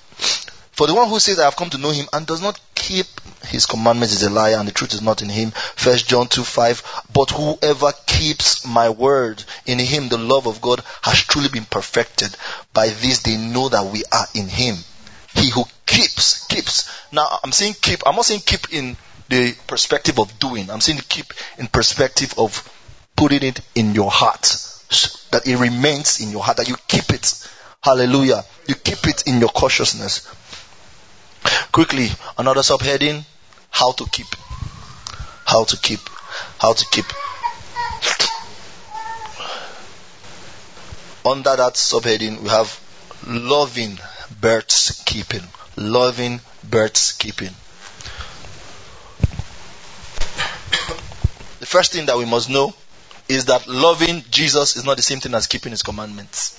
Speaker 2: For the one who says, I have come to know him and does not keep his commandments is a liar and the truth is not in him. First John 2 5. But whoever keeps my word, in him the love of God has truly been perfected. By this they know that we are in him. He who keeps, keeps. Now I'm saying keep, I'm not saying keep in the perspective of doing. I'm saying keep in perspective of putting it in your heart. That it remains in your heart, that you keep it. Hallelujah. You keep it in your consciousness. Quickly, another subheading, how to keep. How to keep. How to keep. Under that subheading, we have loving birds keeping. Loving birds keeping. The first thing that we must know is that loving Jesus is not the same thing as keeping his commandments.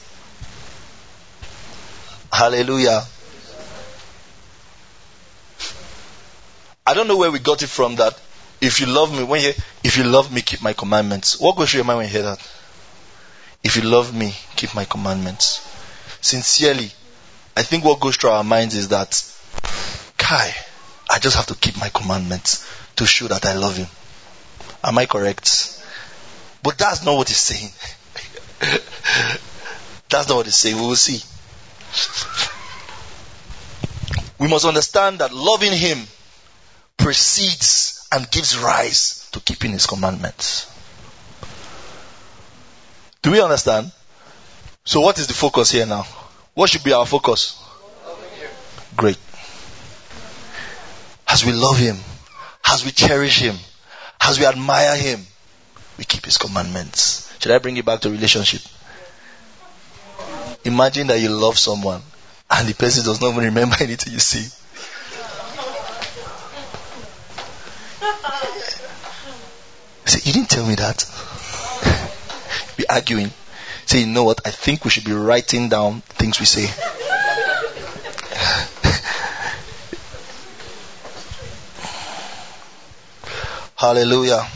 Speaker 2: Hallelujah. I don't know where we got it from that if you love me, when you if you love me, keep my commandments. What goes through your mind when you hear that? If you love me, keep my commandments. Sincerely, I think what goes through our minds is that, Kai, I just have to keep my commandments to show that I love him. Am I correct? But that's not what he's saying. that's not what he's saying. We will see. We must understand that loving him precedes and gives rise to keeping his commandments. Do we understand? So what is the focus here now? What should be our focus? Great. As we love him, as we cherish him, as we admire him, we keep his commandments. Should I bring it back to relationship? Imagine that you love someone and the person does not even remember anything you see. Say, you didn't tell me that. Be arguing. Say, you know what? I think we should be writing down things we say. Hallelujah.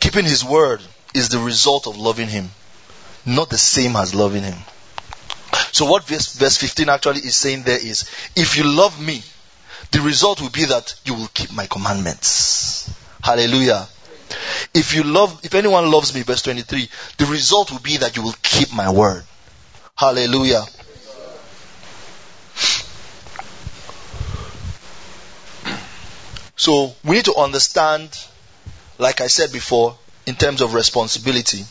Speaker 2: Keeping his word is the result of loving him, not the same as loving him. So what verse, verse 15 actually is saying there is, if you love me, the result will be that you will keep my commandments. Hallelujah. If you love, if anyone loves me, verse 23, the result will be that you will keep my word. Hallelujah. So we need to understand, like I said before, in terms of responsibility,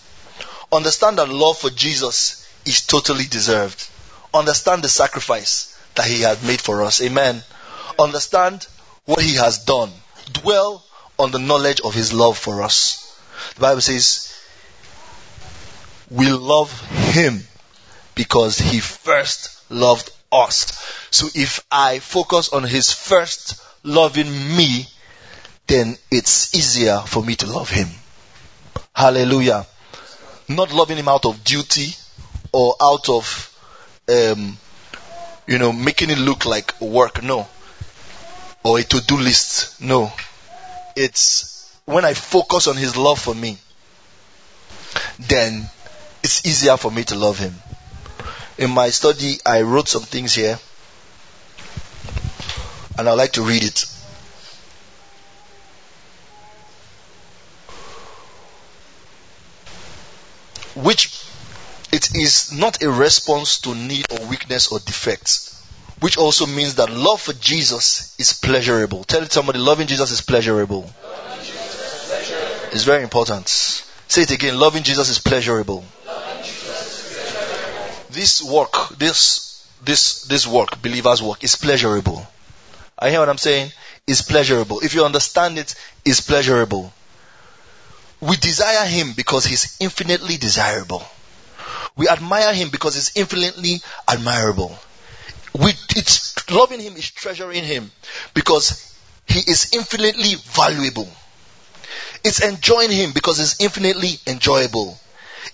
Speaker 2: understand that love for Jesus is totally deserved. Understand the sacrifice that he had made for us. Amen. Understand what he has done. Dwell on the knowledge of his love for us. The Bible says, we love him because he first loved us. So if I focus on his first loving me, then it's easier for me to love him. Hallelujah. Not loving him out of duty or out of, um, you know, making it look like work. No. Or a to-do list. No. It's when I focus on his love for me, then it's easier for me to love him. In my study, I wrote some things here and I'd like to read it. Which it is not a response to need or weakness or defects, which also means that love for Jesus is pleasurable. Tell it somebody, loving Jesus is pleasurable. Jesus is pleasurable. It's very important. Say it again, loving Jesus is pleasurable. This work, this this this work, believers' work, is pleasurable. I hear what I'm saying? Is pleasurable. If you understand it, is pleasurable. We desire him because he's infinitely desirable. We admire him because he's infinitely admirable. It's loving him is treasuring him because he is infinitely valuable. It's enjoying him because he's infinitely enjoyable.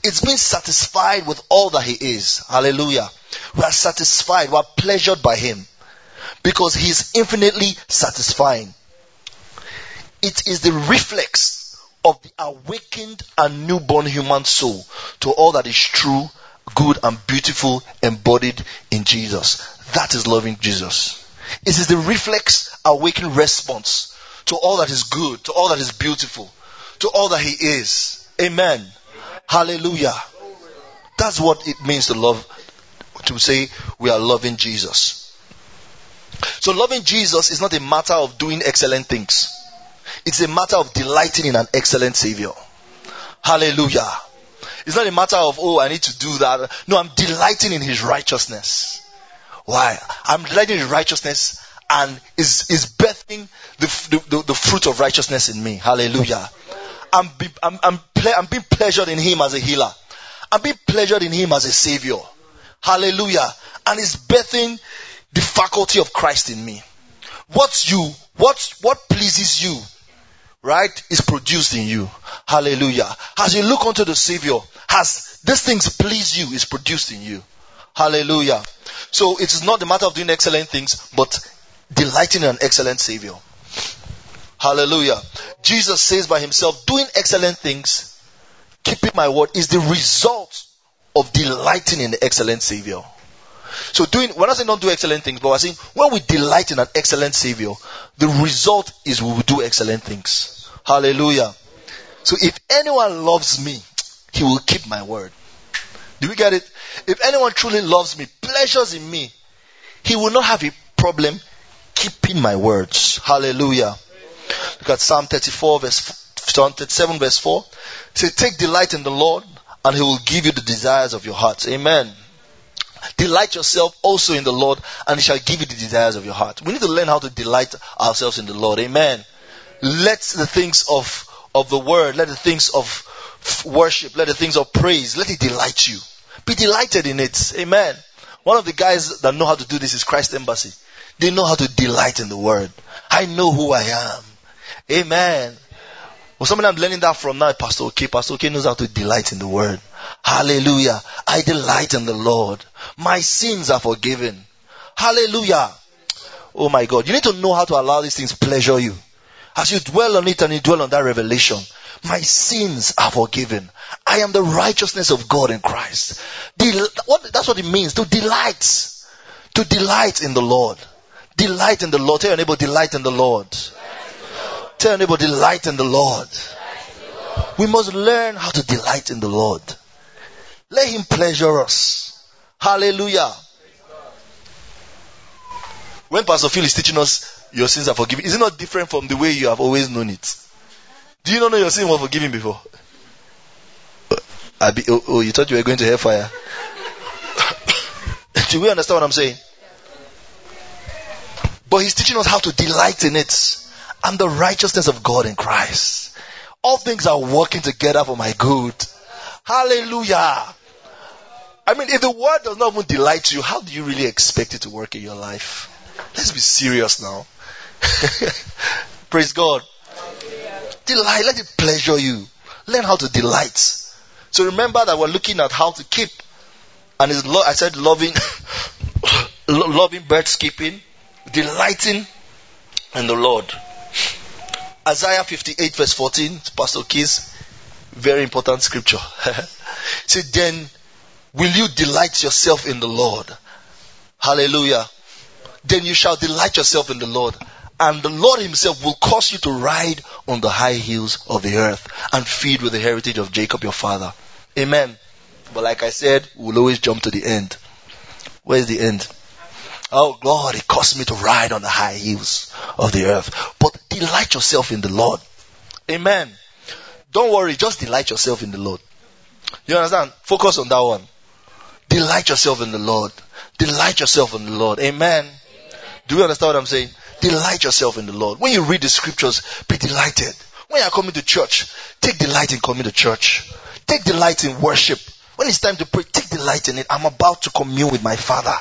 Speaker 2: It's being satisfied with all that he is. Hallelujah. We are satisfied. We are pleasured by him because he is infinitely satisfying. It is the reflex of the awakened and newborn human soul to all that is true, good, and beautiful embodied in Jesus. That is loving Jesus. It is the reflex, awakened response to all that is good, to all that is beautiful, to all that He is. Amen. Hallelujah. That's what it means to love, to say we are loving Jesus. So loving Jesus is not a matter of doing excellent things. It's a matter of delighting in an excellent Savior. Hallelujah. It's not a matter of, oh, I need to do that. No, I'm delighting in His righteousness. Why? I'm delighting in righteousness and is, is birthing the, the, the, fruit of righteousness in me. Hallelujah. I'm, be, I'm, I'm, ple- I'm being pleasured in Him as a healer. I'm being pleasured in Him as a Savior. Hallelujah. And it's birthing the faculty of Christ in me. What you, what, what pleases you, right, is produced in you. Hallelujah. As you look unto the Savior, has these things please you, is produced in you. Hallelujah. So it is not the matter of doing excellent things, but delighting in an excellent Savior. Hallelujah. Jesus says by himself, doing excellent things, keeping my word, is the result of delighting in the excellent Savior. So doing, we're not saying don't do excellent things, but we're saying when we delight in an excellent Savior, the result is we will do excellent things. Hallelujah. So if anyone loves me, he will keep my word. Do we get it? If anyone truly loves me, pleasures in me, he will not have a problem keeping my words. Hallelujah. Look at Psalm 34 verse, Psalm 37 verse 4. Say, take delight in the Lord and He will give you the desires of your heart. Amen. Delight yourself also in the Lord, and He shall give you the desires of your heart. We need to learn how to delight ourselves in the Lord. Amen. Let the things of, of the Word, let the things of worship, let the things of praise, let it delight you. Be delighted in it. Amen. One of the guys that know how to do this is Christ Embassy. They know how to delight in the Word. I know who I am. Amen. Well, somebody I'm learning that from now, Pastor OK. Pastor OK knows how to delight in the Word. Hallelujah. I delight in the Lord. My sins are forgiven. Hallelujah. Oh my God. You need to know how to allow these things to pleasure you. As you dwell on it and you dwell on that revelation, my sins are forgiven. I am the righteousness of God in Christ. Del- what, that's what it means to delight. To delight in the Lord. Delight in the Lord. Tell your neighbor, delight in the Lord. Tell your neighbor, delight in the Lord. We must learn how to delight in the Lord. Let Him pleasure us. Hallelujah. When Pastor Phil is teaching us your sins are forgiven, is it not different from the way you have always known it? Do you not know your sin was forgiven before? Be, oh, oh, you thought you were going to hellfire. Do we understand what I'm saying? But he's teaching us how to delight in it and the righteousness of God in Christ. All things are working together for my good. Hallelujah. I mean, if the word does not even delight you, how do you really expect it to work in your life? Let's be serious now. Praise God. Delight, let it pleasure you. Learn how to delight. So remember that we're looking at how to keep. And it's lo- I said loving, loving birds keeping, delighting in the Lord. Isaiah 58 verse 14, Pastor Keys, very important scripture. Say, then will you delight yourself in the Lord? Hallelujah. Then you shall delight yourself in the Lord. And the Lord himself will cause you to ride on the high hills of the earth and feed with the heritage of Jacob your father. Amen. But like I said, we'll always jump to the end. Where's the end? Oh God, it caused me to ride on the high hills of the earth. But delight yourself in the Lord. Amen. Don't worry, just delight yourself in the Lord. You understand? Focus on that one. Delight yourself in the Lord. Delight yourself in the Lord. Amen. Do you understand what I'm saying? Delight yourself in the Lord. When you read the scriptures, be delighted. When you're coming to church, take delight in coming to church. Take delight in worship. When it's time to pray, take delight in it. I'm about to commune with my Father.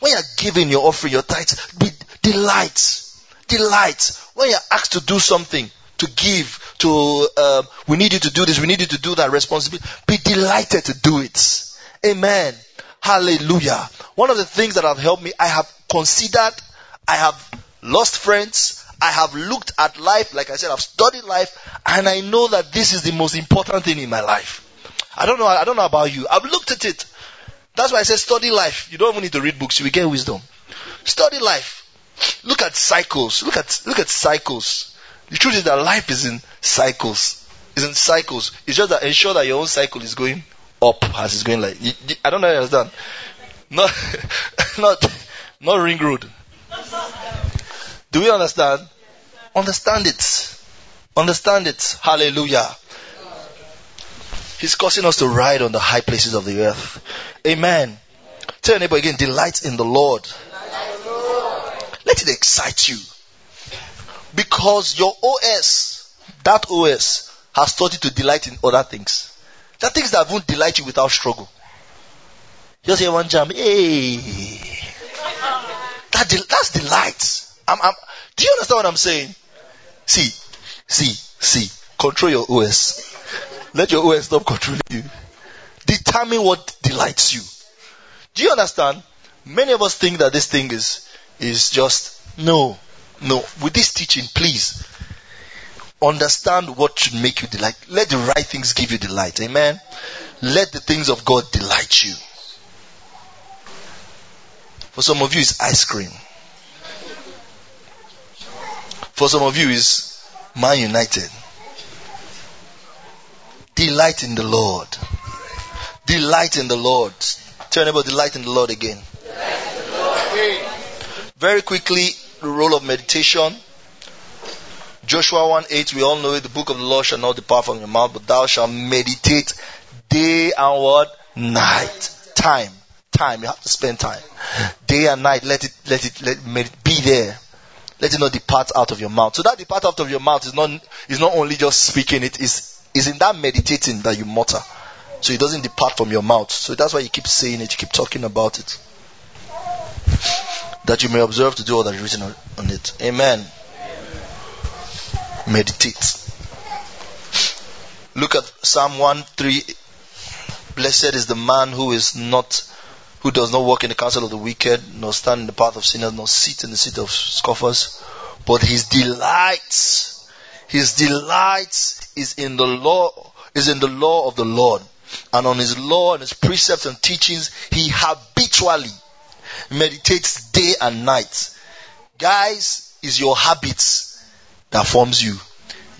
Speaker 2: When you're giving your offering, your tithes, be delight. Delight. When you're asked to do something, to give, to, uh, we need you to do this, we need you to do that responsibility, be delighted to do it. Amen. Hallelujah. One of the things that have helped me, I have considered, I have lost friends, I have looked at life, like I said, I've studied life, and I know that this is the most important thing in my life. I don't know. I don't know about you. I've looked at it. That's why I said study life. You don't even need to read books. You will get wisdom. Study life. Look at cycles. Look at look at cycles. The truth is that life is in cycles. It's in cycles. It's just that ensure that your own cycle is going up as it's going like. I don't know. You understand? Not not not ring road. Do we understand? Understand it. Understand it. Hallelujah. He's causing us to ride on the high places of the earth. Amen. Tell your neighbor again, delight in the Lord. Let it excite you. Because your OS, that OS, has taught you to delight in other things. There are things that won't delight you without struggle. Just hear one jam, hey. That that's delight. I'm, I'm, do you understand what I'm saying? See, see, see. Control your OS. Let your OS stop controlling you. Determine what delights you. Do you understand? Many of us think that this thing is, is just, no, no. With this teaching, please, understand what should make you delight. Let the right things give you delight. Amen. Let the things of God delight you. For some of you, it's ice cream. For some of you, is Man United. Delight in the Lord. Delight in the Lord. Tell about delight in the Lord again. Very quickly, the role of meditation. Joshua 1 8, we all know it. The book of the Lord shall not depart from your mouth, but thou shalt meditate Day and what? Night. Time. Time. You have to spend time. Day and night. Let it, let it, let it be there. Let it not depart out of your mouth. So that depart out of your mouth is not, is not only just speaking, it is, is in that meditating that you mutter. So it doesn't depart from your mouth. So that's why you keep saying it, you keep talking about it. That you may observe to do all that is written on it. Amen. Meditate. Look at Psalm 1 3. Blessed is the man who is not who does not walk in the counsel of the wicked, nor stand in the path of sinners, nor sit in the seat of scoffers, but his delights, his delights is in the law, is in the law of the Lord. And on his law and his precepts and teachings, he habitually meditates day and night. Guys, is your habits that forms you.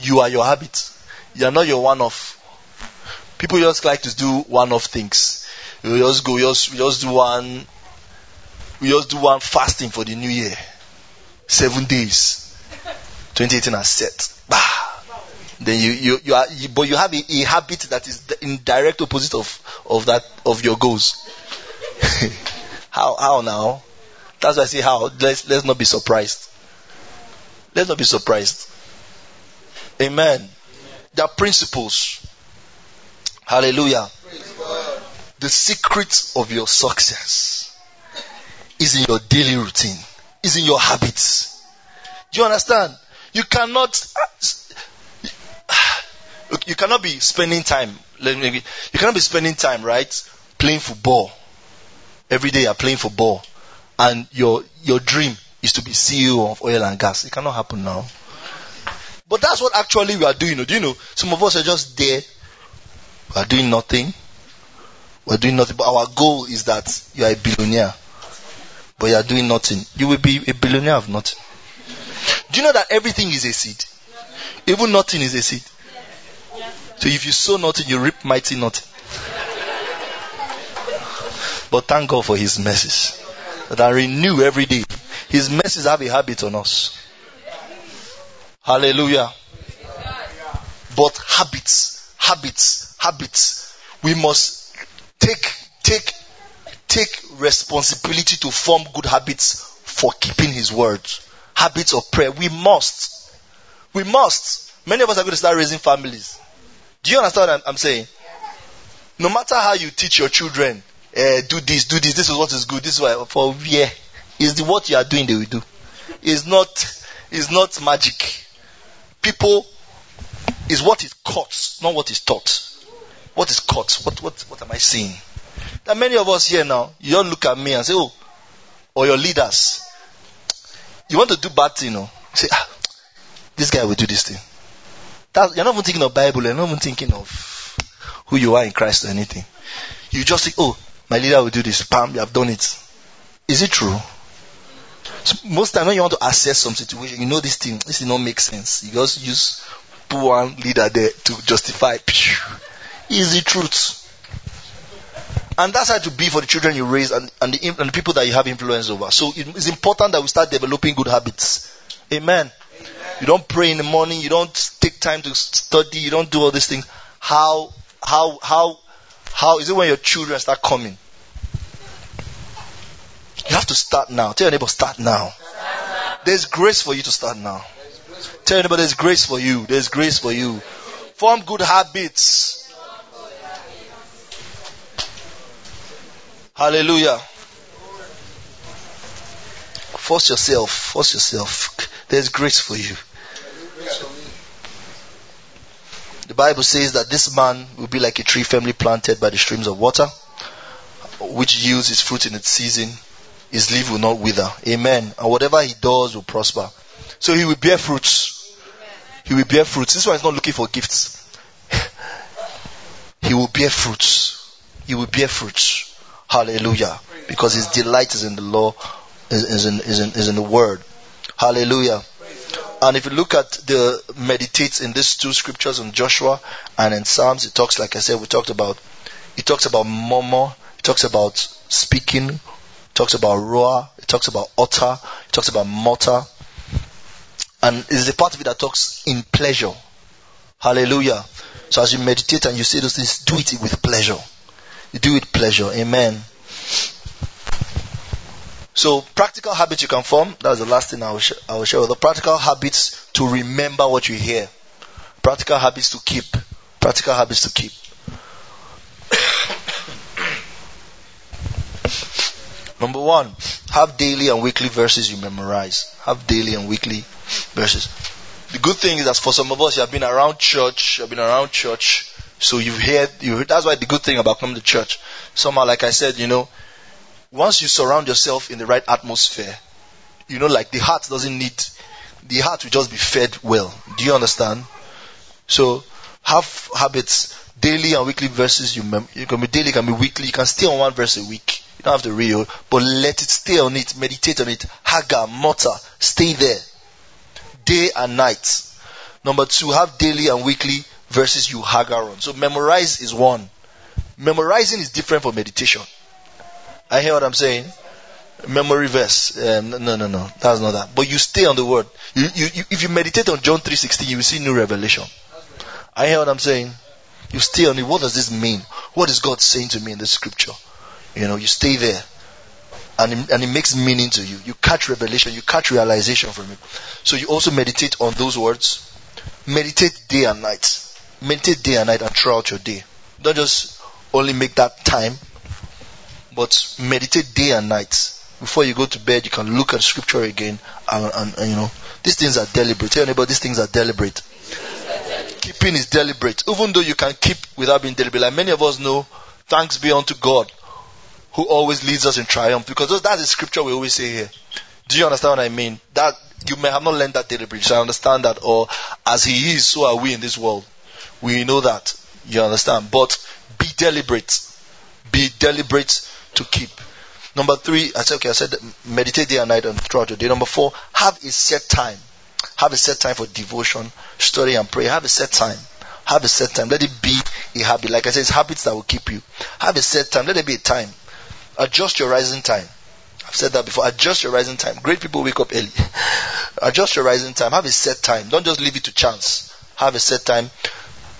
Speaker 2: You are your habits. You are not your one off. People just like to do one off things we just go, we just, we just do one, we just do one fasting for the new year. Seven days. 2018 has set. Bah. Then you, you, you are, you, but you have a, a, habit that is in direct opposite of, of that, of your goals. how, how now? That's why I say how. Let's, let's not be surprised. Let's not be surprised. Amen. There are principles. Hallelujah. The secret of your success is in your daily routine, is in your habits. Do you understand? You cannot, you cannot be spending time, you cannot be spending time, right? Playing football. Every day you're playing football. And your, your dream is to be CEO of oil and gas. It cannot happen now. But that's what actually we are doing. Do you know? Some of us are just there. We are doing nothing. We're doing nothing. But our goal is that you are a billionaire. But you are doing nothing. You will be a billionaire of nothing. Do you know that everything is a seed? Even nothing is a seed. So if you sow nothing, you reap mighty nothing. But thank God for His mercies that are renew every day. His mercies have a habit on us. Hallelujah. But habits, habits, habits. We must take, take, take responsibility to form good habits for keeping his word. Habits of prayer. We must. We must. Many of us are going to start raising families. Do you understand what I'm, saying? No matter how you teach your children, uh, do this, do this, this is what is good, this is what, for yeah, is what you are doing they will do. It's not, it's not magic. People is what is caught, not what is taught. What is caught? What, what, what am I seeing? There are many of us here now. You don't look at me and say, oh, or your leaders. You want to do bad thing, you know? Say, ah, this guy will do this thing. That, you're not even thinking of Bible. You're not even thinking of who you are in Christ or anything. You just think, oh, my leader will do this. Bam, you have done it. Is it true? So most time when you want to assess some situation, you know this thing, this thing don't make sense. You just use one leader there to justify is the truth. And that's how to be for the children you raise and, and, the, and the people that you have influence over. So it's important that we start developing good habits. Amen. Amen. You don't pray in the morning, you don't take time to study, you don't do all these things. How, how, how, how is it when your children start coming? You have to start now. Tell your neighbor, start now. There's grace for you to start now. Tell your neighbor, there's grace for you. There's grace for you. Form good habits. Hallelujah. Force yourself. Force yourself. There's grace for you. The Bible says that this man will be like a tree firmly planted by the streams of water, which yields its fruit in its season. His leaf will not wither. Amen. And whatever he does will prosper. So he will bear fruits. He will bear fruits. This one is not looking for gifts. he will bear fruits. He will bear fruits. Hallelujah. Because his delight is in the law, is, is, in, is, in, is in the word. Hallelujah. And if you look at the meditates in these two scriptures on Joshua and in Psalms, it talks, like I said, we talked about, it talks about murmur, it talks about speaking, it talks about roar, it talks about utter, it talks about mutter. And it's a part of it that talks in pleasure. Hallelujah. So as you meditate and you say those things, do it with pleasure. Do it with pleasure. Amen. So practical habits you can form. That's the last thing I will, sh- I will share the practical habits to remember what you hear. Practical habits to keep. Practical habits to keep. Number one, have daily and weekly verses you memorize. Have daily and weekly verses. The good thing is that for some of us, you have been around church, you have been around church, so you've heard, you heard, that's why the good thing about coming to church. Somehow, like I said, you know, once you surround yourself in the right atmosphere, you know, like the heart doesn't need, the heart will just be fed well. Do you understand? So, have habits, daily and weekly verses you, mem- you can be daily, can be weekly, you can stay on one verse a week. You don't have to read, but let it stay on it, meditate on it. Hagah, mutter, stay there. Day and night. Number two, have daily and weekly verses you hagah on. So memorize is one. Memorizing is different from meditation. I hear what I'm saying. Memory verse. Um, no, no, no. That's not that. But you stay on the word. You, you, you, if you meditate on John 3.16, you will see new revelation. I hear what I'm saying. You stay on it. What does this mean? What is God saying to me in the scripture? You know, you stay there. And it, and it makes meaning to you. You catch revelation. You catch realization from it. So you also meditate on those words. Meditate day and night. Meditate day and night and throughout your day. Don't just only make that time, but meditate day and night. Before you go to bed, you can look at scripture again, and, and, and you know these things are deliberate. Tell anybody these things are deliberate. Keeping is deliberate, even though you can keep without being deliberate. Like many of us know, thanks be unto God, who always leads us in triumph. Because that's the scripture we always say here. Do you understand what I mean? That you may have not learned that deliberate. So I understand that, or as He is, so are we in this world. We know that. You understand? But be deliberate. Be deliberate to keep. Number three, I said, okay, I said meditate day and night and throughout your day. Number four, have a set time. Have a set time for devotion, study and pray. Have a set time. Have a set time. Let it be a habit. Like I said, it's habits that will keep you. Have a set time. Let it be a time. Adjust your rising time. I've said that before. Adjust your rising time. Great people wake up early. Adjust your rising time. Have a set time. Don't just leave it to chance. Have a set time.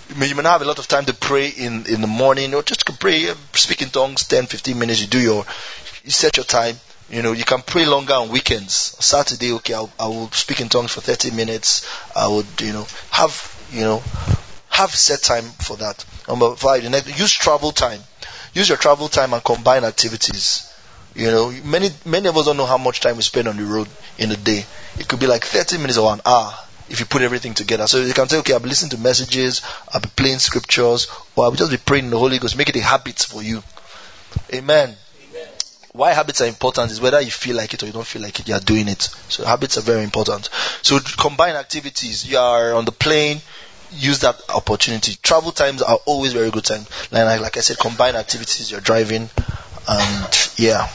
Speaker 2: You may, not have a lot of time to pray in, in the morning or just pray, uh, speak in tongues 10, 15 minutes. You do your, you set your time. You know, you can pray longer on weekends. Saturday, okay, I'll, I will speak in tongues for 30 minutes. I would, you know, have, you know, have set time for that. Number five, use travel time. Use your travel time and combine activities. You know, many many of us don't know how much time we spend on the road in a day. It could be like 30 minutes or an hour if you put everything together. So you can say, okay, I'll be listening to messages, I'll be playing scriptures, or I'll just be praying in the Holy Ghost. Make it a habit for you. Amen. Amen. Why habits are important is whether you feel like it or you don't feel like it, you are doing it. So habits are very important. So combine activities. You are on the plane, use that opportunity. Travel times are always very good time. Like, like I said, combine activities. You're driving, and yeah.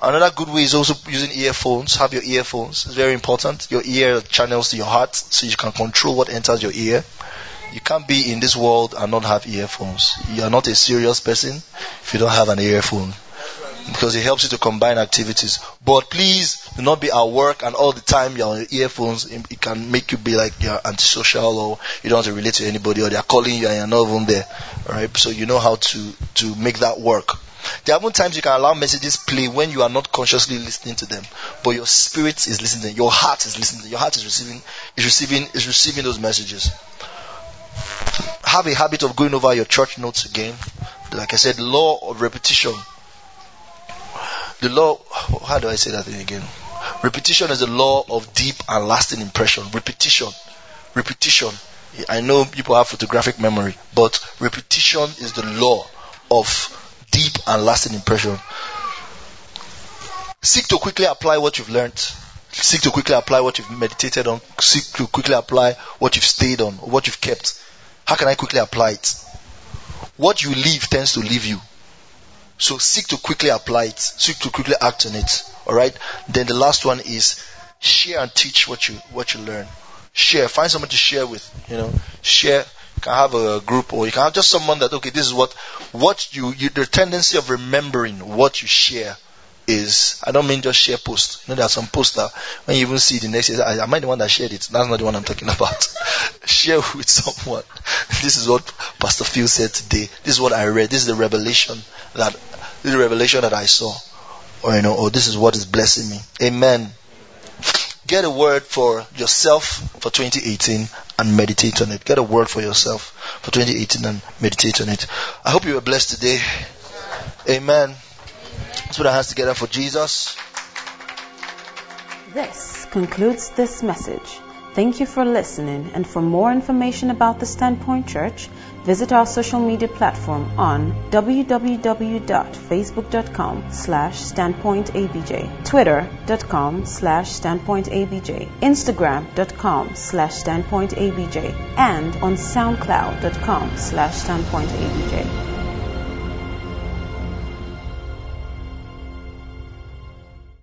Speaker 2: Another good way is also using earphones. Have your earphones. It's very important. Your ear channels to your heart so you can control what enters your ear. You can't be in this world and not have earphones. You are not a serious person if you don't have an earphone. Because it helps you to combine activities. But please do not be at work and all the time you're on your earphones. It can make you be like you're antisocial or you don't want to relate to anybody or they're calling you and you're not even there. Alright? So you know how to, to make that work. There are even times you can allow messages play when you are not consciously listening to them, but your spirit is listening. Your heart is listening. Your heart is receiving is receiving is receiving those messages. Have a habit of going over your church notes again. Like I said, law of repetition. The law. How do I say that thing again? Repetition is the law of deep and lasting impression. Repetition. Repetition. I know people have photographic memory, but repetition is the law of deep and lasting impression. Seek to quickly apply what you've learned. Seek to quickly apply what you've meditated on. Seek to quickly apply what you've stayed on, what you've kept. How can I quickly apply it? What you leave tends to leave you. So seek to quickly apply it. Seek to quickly act on it. Alright? Then the last one is share and teach what you what you learn. Share. Find someone to share with. You know, share can have a group or you can have just someone that okay this is what what you, you the tendency of remembering what you share is, I don't mean just share post. You know, there are some posts that when you even see the next, day, am I the one that shared it? That's not the one I'm talking about. share with someone. This is what Pastor Phil said today. This is what I read. This is the revelation that, this is the revelation that I saw. Or, you know, or this is what is blessing me. Amen. Get a word for yourself for 2018 and meditate on it. Get a word for yourself for 2018 and meditate on it. I hope you were blessed today. Amen. Let's put our hands together for Jesus.
Speaker 1: This concludes this message. Thank you for listening, and for more information about the Standpoint Church, visit our social media platform on www.facebook.com slash standpointabj, twitter.com slash standpointabj, instagram.com slash standpointabj, and on soundcloud.com slash standpointabj.